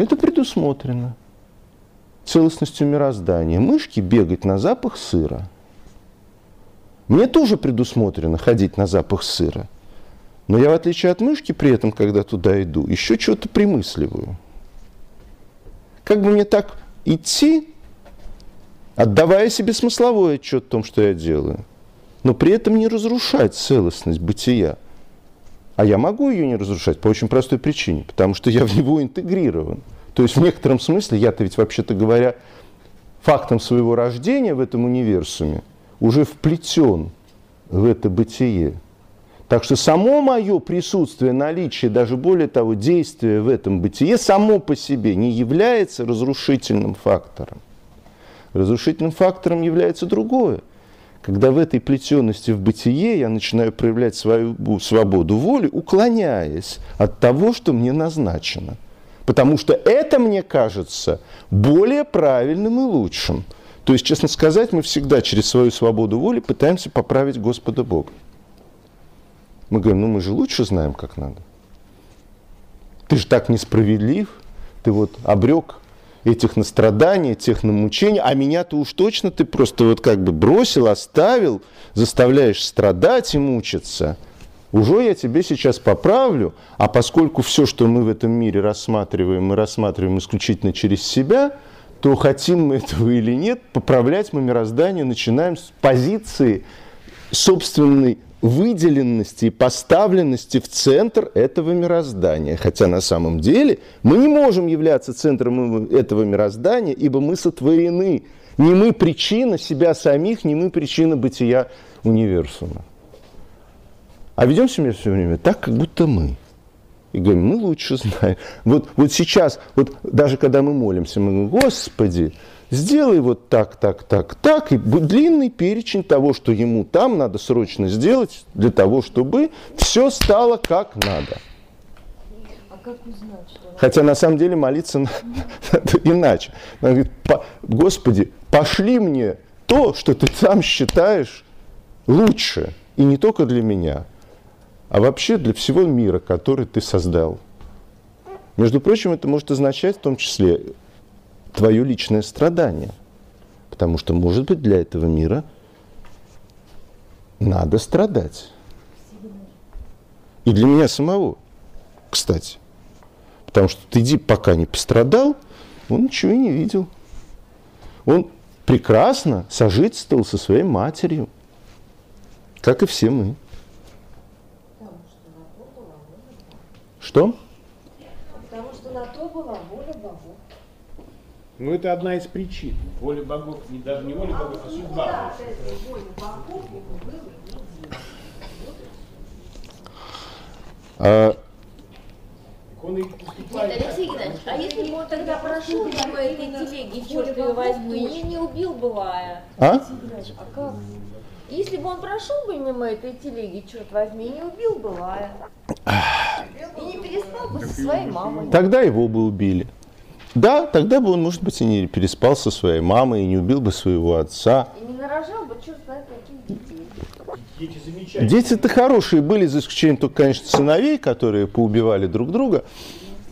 Это предусмотрено целостностью мироздания. Мышки бегать на запах сыра. Мне тоже предусмотрено ходить на запах сыра. Но я, в отличие от мышки, при этом, когда туда иду, еще что-то примысливаю. Как бы мне так идти, отдавая себе смысловой отчет о том, что я делаю, но при этом не разрушать целостность бытия. А я могу ее не разрушать по очень простой причине, потому что я в него интегрирован. То есть в некотором смысле я-то ведь, вообще-то говоря, фактом своего рождения в этом универсуме уже вплетен в это бытие. Так что само мое присутствие, наличие, даже более того, действие в этом бытие само по себе не является разрушительным фактором. Разрушительным фактором является другое. Когда в этой плетенности в бытие я начинаю проявлять свою свободу воли, уклоняясь от того, что мне назначено. Потому что это мне кажется более правильным и лучшим. То есть, честно сказать, мы всегда через свою свободу воли пытаемся поправить Господа Бога. Мы говорим, ну мы же лучше знаем, как надо. Ты же так несправедлив, ты вот обрек этих на страдания, тех на мучения, а меня-то уж точно ты просто вот как бы бросил, оставил, заставляешь страдать и мучиться. Уже я тебе сейчас поправлю, а поскольку все, что мы в этом мире рассматриваем, мы рассматриваем исключительно через себя, то хотим мы этого или нет, поправлять мы мироздание начинаем с позиции собственной выделенности и поставленности в центр этого мироздания. Хотя на самом деле мы не можем являться центром этого мироздания, ибо мы сотворены. Не мы причина себя самих, не мы причина бытия универсума. А ведем себя все время так, как будто мы. И говорим, мы лучше знаем. Вот, вот сейчас, вот даже когда мы молимся, мы говорим, Господи, сделай вот так, так, так, так, и длинный перечень того, что ему там надо срочно сделать для того, чтобы все стало как надо. А как узнать, что Хотя на самом деле молиться *laughs* надо иначе. Она говорит, Господи, пошли мне то, что ты сам считаешь лучше, и не только для меня, а вообще для всего мира, который ты создал. Между прочим, это может означать в том числе твое личное страдание. Потому что, может быть, для этого мира надо страдать. И для меня самого, кстати. Потому что ты пока не пострадал, он ничего и не видел. Он прекрасно сожительствовал со своей матерью, как и все мы. Что? Потому что на то была воля богов. Ну, это одна из причин. Воля богов, не, даже не воля богов, а судьба. А, Он и Нет, поступает. Алексей Геннадьевич, а если бы он тогда прошел мимо этой телеги, черт ее возьми, и не убил бы Лая? а? А как? Если бы он прошел бы мимо этой телеги, черт возьми, и не убил бы Лая. И не переспал бы со своей мамой. Тогда его бы убили. Да, тогда бы он, может быть, и не переспал со своей мамой, и не убил бы своего отца. И не нарожал бы черт знает каких детей. Дети замечательные. Дети-то хорошие были, за исключением только, конечно, сыновей, которые поубивали друг друга.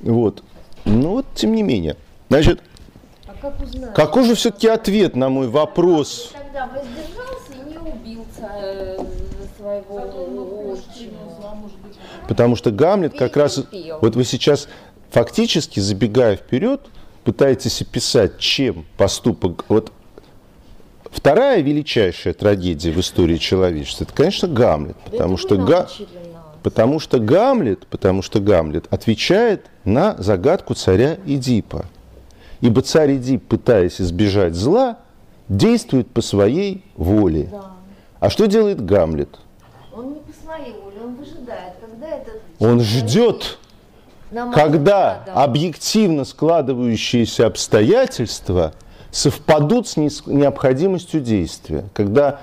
Вот. Но вот, тем не менее. Значит, А как узнать? какой же все-таки ответ на мой вопрос? И тогда воздержался и не убил ца- своего отчима. Потому что Гамлет как раз... Вот вы сейчас фактически, забегая вперед, пытаетесь описать, чем поступок... Вот вторая величайшая трагедия в истории человечества, это, конечно, Гамлет. Потому Это что, Га... потому что Гамлет, потому что Гамлет отвечает на загадку царя Эдипа. Ибо царь Эдип, пытаясь избежать зла, действует по своей воле. Да. А что делает Гамлет? Он не по своей воле, он выжидает, когда этот... Он ждет, нам когда да. объективно складывающиеся обстоятельства совпадут с необходимостью действия, когда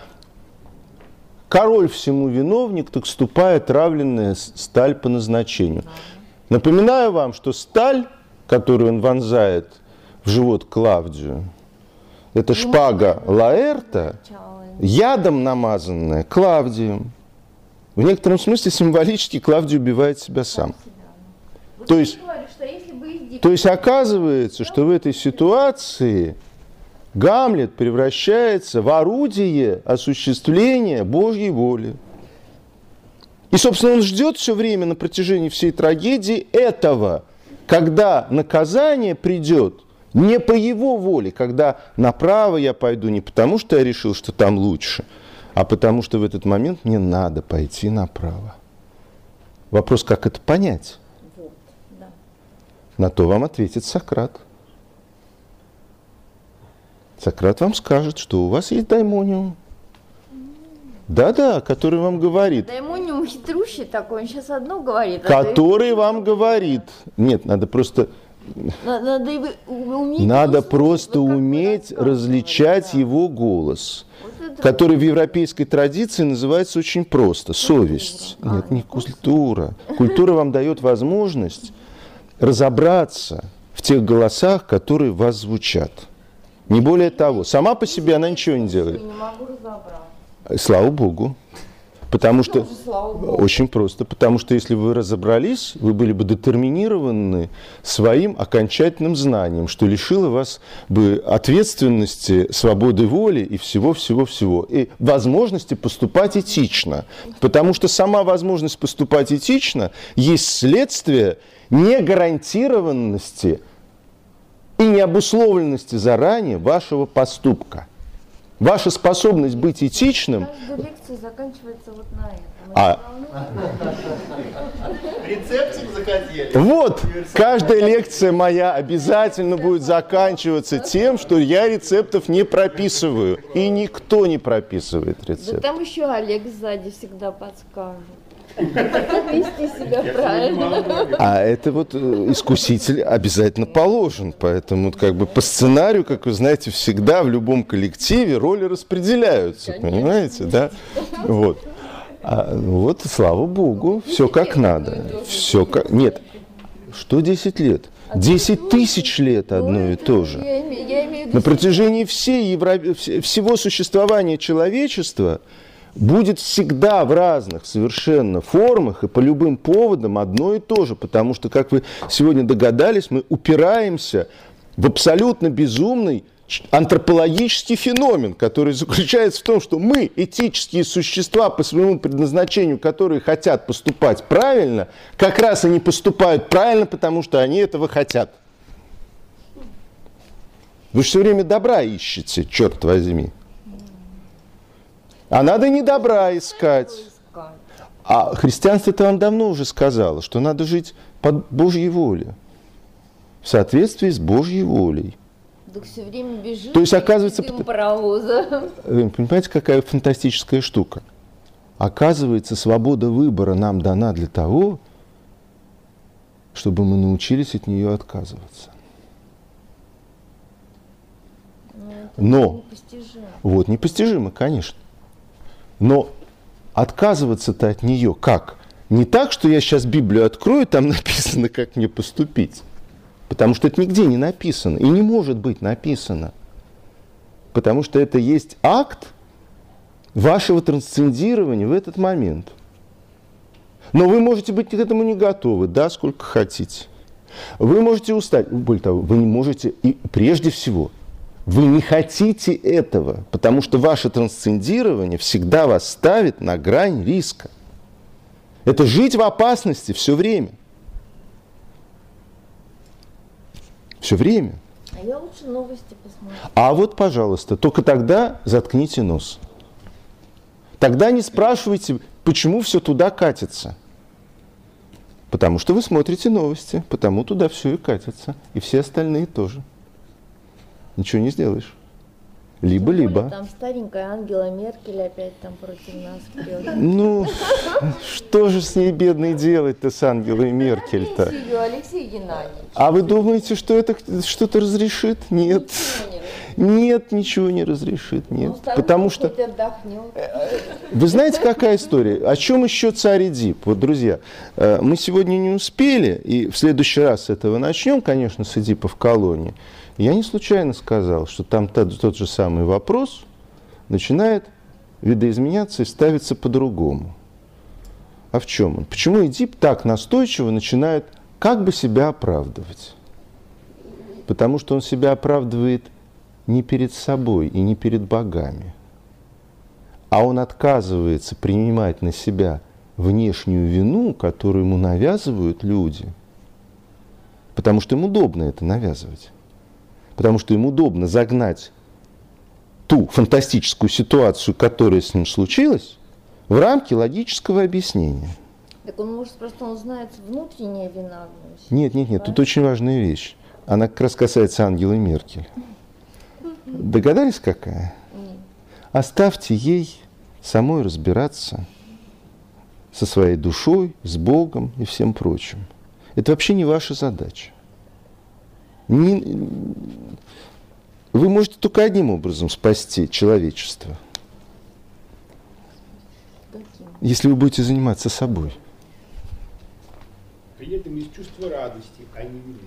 король всему виновник, так ступая травленная с- сталь по назначению. Напоминаю вам, что сталь, которую он вонзает в живот Клавдию, это шпага Лаэрта, ядом намазанная Клавдием. В некотором смысле символически Клавдий убивает себя сам. То есть- То есть оказывается, что в этой ситуации Гамлет превращается в орудие осуществления Божьей воли. И, собственно, он ждет все время на протяжении всей трагедии этого, когда наказание придет не по его воле, когда направо я пойду не потому, что я решил, что там лучше, а потому что в этот момент мне надо пойти направо. Вопрос, как это понять? На то вам ответит Сократ. Сократ вам скажет, что у вас есть даймониум. Да-да, который вам говорит. Даймониум хитрющий такой, он сейчас одно говорит. а Который вам говорит. Нет, надо просто, Надо, надо уметь надо просто уметь различать да. его голос, Вот который в европейской традиции называется очень просто. Совесть. А, Нет, не культура. Культура вам дает возможность разобраться в тех голосах, которые в вас звучат. Не более того. Сама по себе она ничего не делает. Не могу разобраться. Слава Богу. Потому что Тоже слава очень просто. Потому что если вы разобрались, вы были бы детерминированы своим окончательным знанием, что лишило вас бы ответственности, свободы воли и всего-всего-всего. И возможности поступать этично. Потому что сама возможность поступать этично есть следствие негарантированности и необусловленности заранее вашего поступка. Ваша способность быть этичным Каждая лекция заканчивается вот на этом. А- Рецептик захотели. Вот, каждая лекция моя обязательно будет заканчиваться тем, что я рецептов не прописываю. И никто не прописывает Да рецепт. там еще Олег сзади всегда подскажет. Вести себя правильно. А это вот э, искуситель обязательно положен. Поэтому как бы по сценарию, как вы знаете, всегда в любом коллективе роли распределяются. Понимаете, да? Вот. А, вот, слава богу, все как надо. Все как... Нет, что 10 лет? 10 тысяч лет одно и то же. На протяжении всей Евро... вс- всего существования человечества будет всегда в разных совершенно формах и по любым поводам одно и то же, потому что, как вы сегодня догадались, мы упираемся в абсолютно безумный антропологический феномен, который заключается в том, что мы, этические существа по своему предназначению, которые хотят поступать правильно, как раз и не поступают правильно, потому что они этого хотят. Вы же все время добра ищете, черт возьми. А надо не добра искать. А христианство-то вам давно уже сказало, что надо жить под Божьей волей. В соответствии с Божьей волей. Так все время бежит. То есть, оказывается, паровоза. Понимаете, какая фантастическая штука? Оказывается, свобода выбора нам дана для того, чтобы мы научились от нее отказываться. Ну, Но непостижимо. Вот, непостижимо, конечно. Но отказываться-то от нее как? Не так, что я сейчас Библию открою, там *laughs* написано, как мне поступить. Потому что это нигде не написано и не может быть написано. Потому что это есть акт вашего трансцендирования в этот момент. Но вы можете быть к этому не готовы, да, сколько хотите. Вы можете устать. Более того, вы не можете, и прежде всего, вы не хотите этого, потому что ваше трансцендирование всегда вас ставит на грань риска. Это жить в опасности все время. Все время. А я лучше новости посмотрю. А вот, пожалуйста, только тогда заткните нос. Тогда не спрашивайте, почему все туда катится. Потому что вы смотрите новости, потому туда все и катится. И все остальные тоже. Ничего не сделаешь. Либо-либо. Там старенькая Ангела Меркель опять там против нас пьет. Ну, что же с ней бедной делать-то с Ангелой Меркель-то? Алексей Геннадьевич. А вы думаете, что это что-то разрешит? Нет. Нет, ничего не разрешит, нет. Ну, Потому что... отдохнет. Вы знаете, какая история? О чем еще царь Эдип? Вот, друзья, э, мы сегодня не успели, и в следующий раз с этого начнем, конечно, с Эдипа в колонии. Я не случайно сказал, что там тот, тот же самый вопрос начинает видоизменяться и ставиться по-другому. А в чем он? Почему Эдип так настойчиво начинает как бы себя оправдывать? Потому что он себя оправдывает не перед собой и не перед богами, а он отказывается принимать на себя внешнюю вину, которую ему навязывают люди, потому что им удобно это навязывать, потому что им удобно загнать ту фантастическую ситуацию, которая с ним случилась, в рамки логического объяснения. Так он может просто он знает внутренняя вина. Нет, нет, нет, тут очень важная вещь. Она как раз касается Ангелы Меркель. Догадались, какая? Нет. Оставьте ей самой разбираться со своей душой, с Богом и всем прочим. Это вообще не ваша задача. Не... Вы можете только одним образом спасти человечество, если вы будете заниматься собой. При этом из чувства радости, а не вины.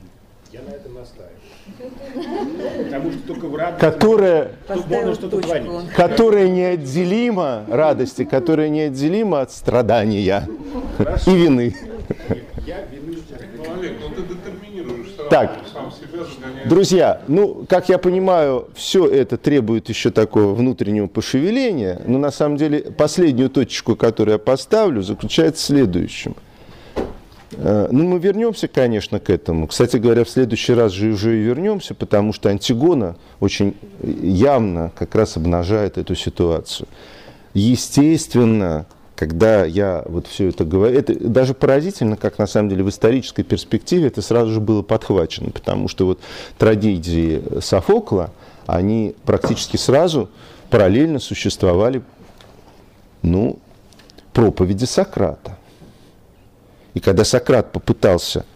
Я на этом настаиваю. Потому что только в радости Которая, можно что-то творить. которая неотделима радости, которая неотделима от страдания и вины. Я вины Ну, Олег, ну ты детерминируешь сразу Так. Друзья, ну, как я понимаю, все это требует еще такого внутреннего пошевеления, но на самом деле последнюю точку, которую я поставлю, заключается в следующем. Э, Ну, мы вернемся, конечно, к этому. Кстати говоря, в следующий раз же уже и вернемся, потому что Антигона очень явно как раз обнажает эту ситуацию. Естественно, когда я вот все это говорю, это даже поразительно, как на самом деле в исторической перспективе это сразу же было подхвачено, потому что вот трагедии Софокла, они практически сразу параллельно существовали, ну, проповеди Сократа. И когда Сократ попытался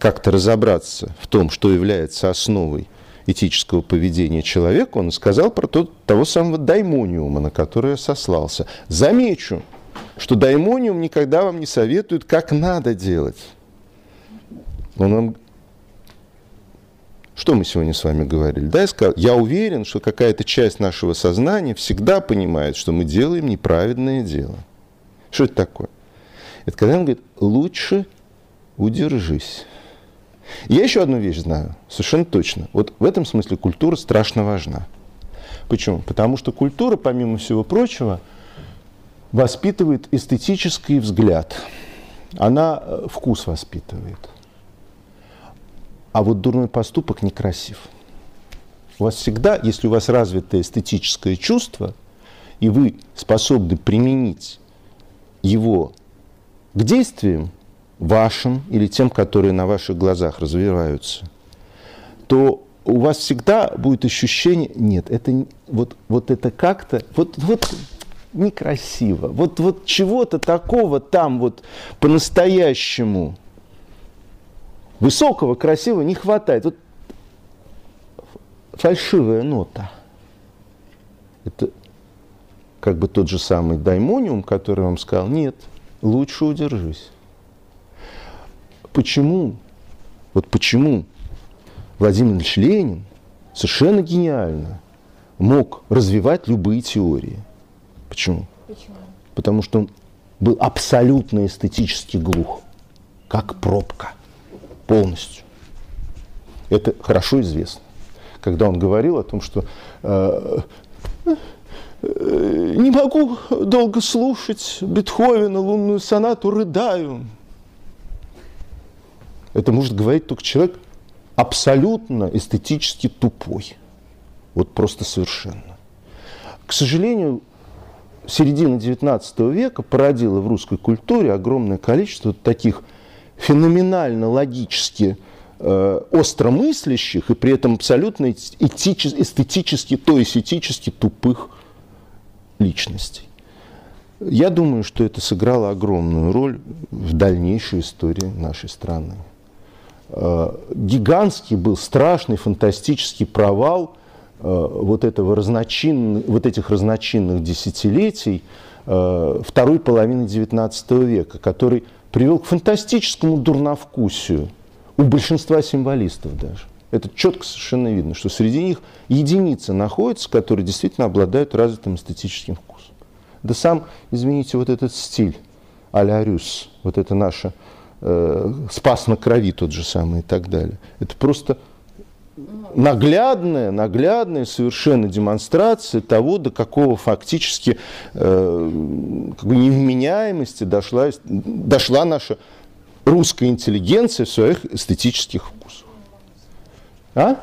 как-то разобраться в том, что является основой этического поведения человека, он сказал про тот, того самого даймониума, на который сослался. Замечу, что даймониум никогда вам не советует, как надо делать. Он вам... Что мы сегодня с вами говорили? Да, я сказал, я уверен, что какая-то часть нашего сознания всегда понимает, что мы делаем неправедное дело. Что это такое? Это когда он говорит, лучше удержись. Я еще одну вещь знаю, совершенно точно. Вот в этом смысле культура страшно важна. Почему? Потому что культура, помимо всего прочего, воспитывает эстетический взгляд. Она э, вкус воспитывает. А вот дурной поступок некрасив. У вас всегда, если у вас развито эстетическое чувство, и вы способны применить его к действиям вашим или тем, которые на ваших глазах развиваются, то у вас всегда будет ощущение, нет, это вот, вот это как-то, вот, вот некрасиво, вот, вот чего-то такого там вот по-настоящему высокого, красивого не хватает. Вот фальшивая нота. Это как бы тот же самый даймониум, который вам сказал, нет, лучше удержись. Почему? Вот почему Владимир Ильич Ленин совершенно гениально мог развивать любые теории. Почему? Почему? Потому что он был абсолютно эстетически глух, как пробка, полностью. Это хорошо известно. Когда он говорил о том, что э, э, не могу долго слушать Бетховена, лунную сонату, рыдаю. Это может говорить только человек абсолютно эстетически тупой. Вот просто совершенно. К сожалению, середина XIX века породила в русской культуре огромное количество таких феноменально логически э, остромыслящих и при этом абсолютно этичес- эстетически, то есть этически тупых личностей. Я думаю, что это сыграло огромную роль в дальнейшей истории нашей страны. Э, Гигантский был страшный фантастический провал вот, этого разночин, вот этих разночинных десятилетий э, второй половины XIX века, который привел к фантастическому дурновкусию у большинства символистов даже. Это четко совершенно видно, что среди них единицы находятся, которые действительно обладают развитым эстетическим вкусом. Да сам, извините, вот этот стиль а-ля Рюс, вот это наше э, спас на крови тот же самый и так далее. Это просто наглядная, наглядная совершенно демонстрация того, до какого фактически э, как бы невменяемости дошла, дошла наша русская интеллигенция в своих эстетических вкусах. А?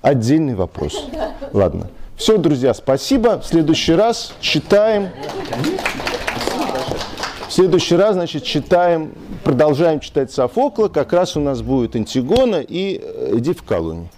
Отдельный вопрос. Ладно. Все, друзья, спасибо. В следующий раз читаем. Следующий раз, значит, читаем, продолжаем читать Софокла. Как раз у нас будет Антигона и Эдип в колонии.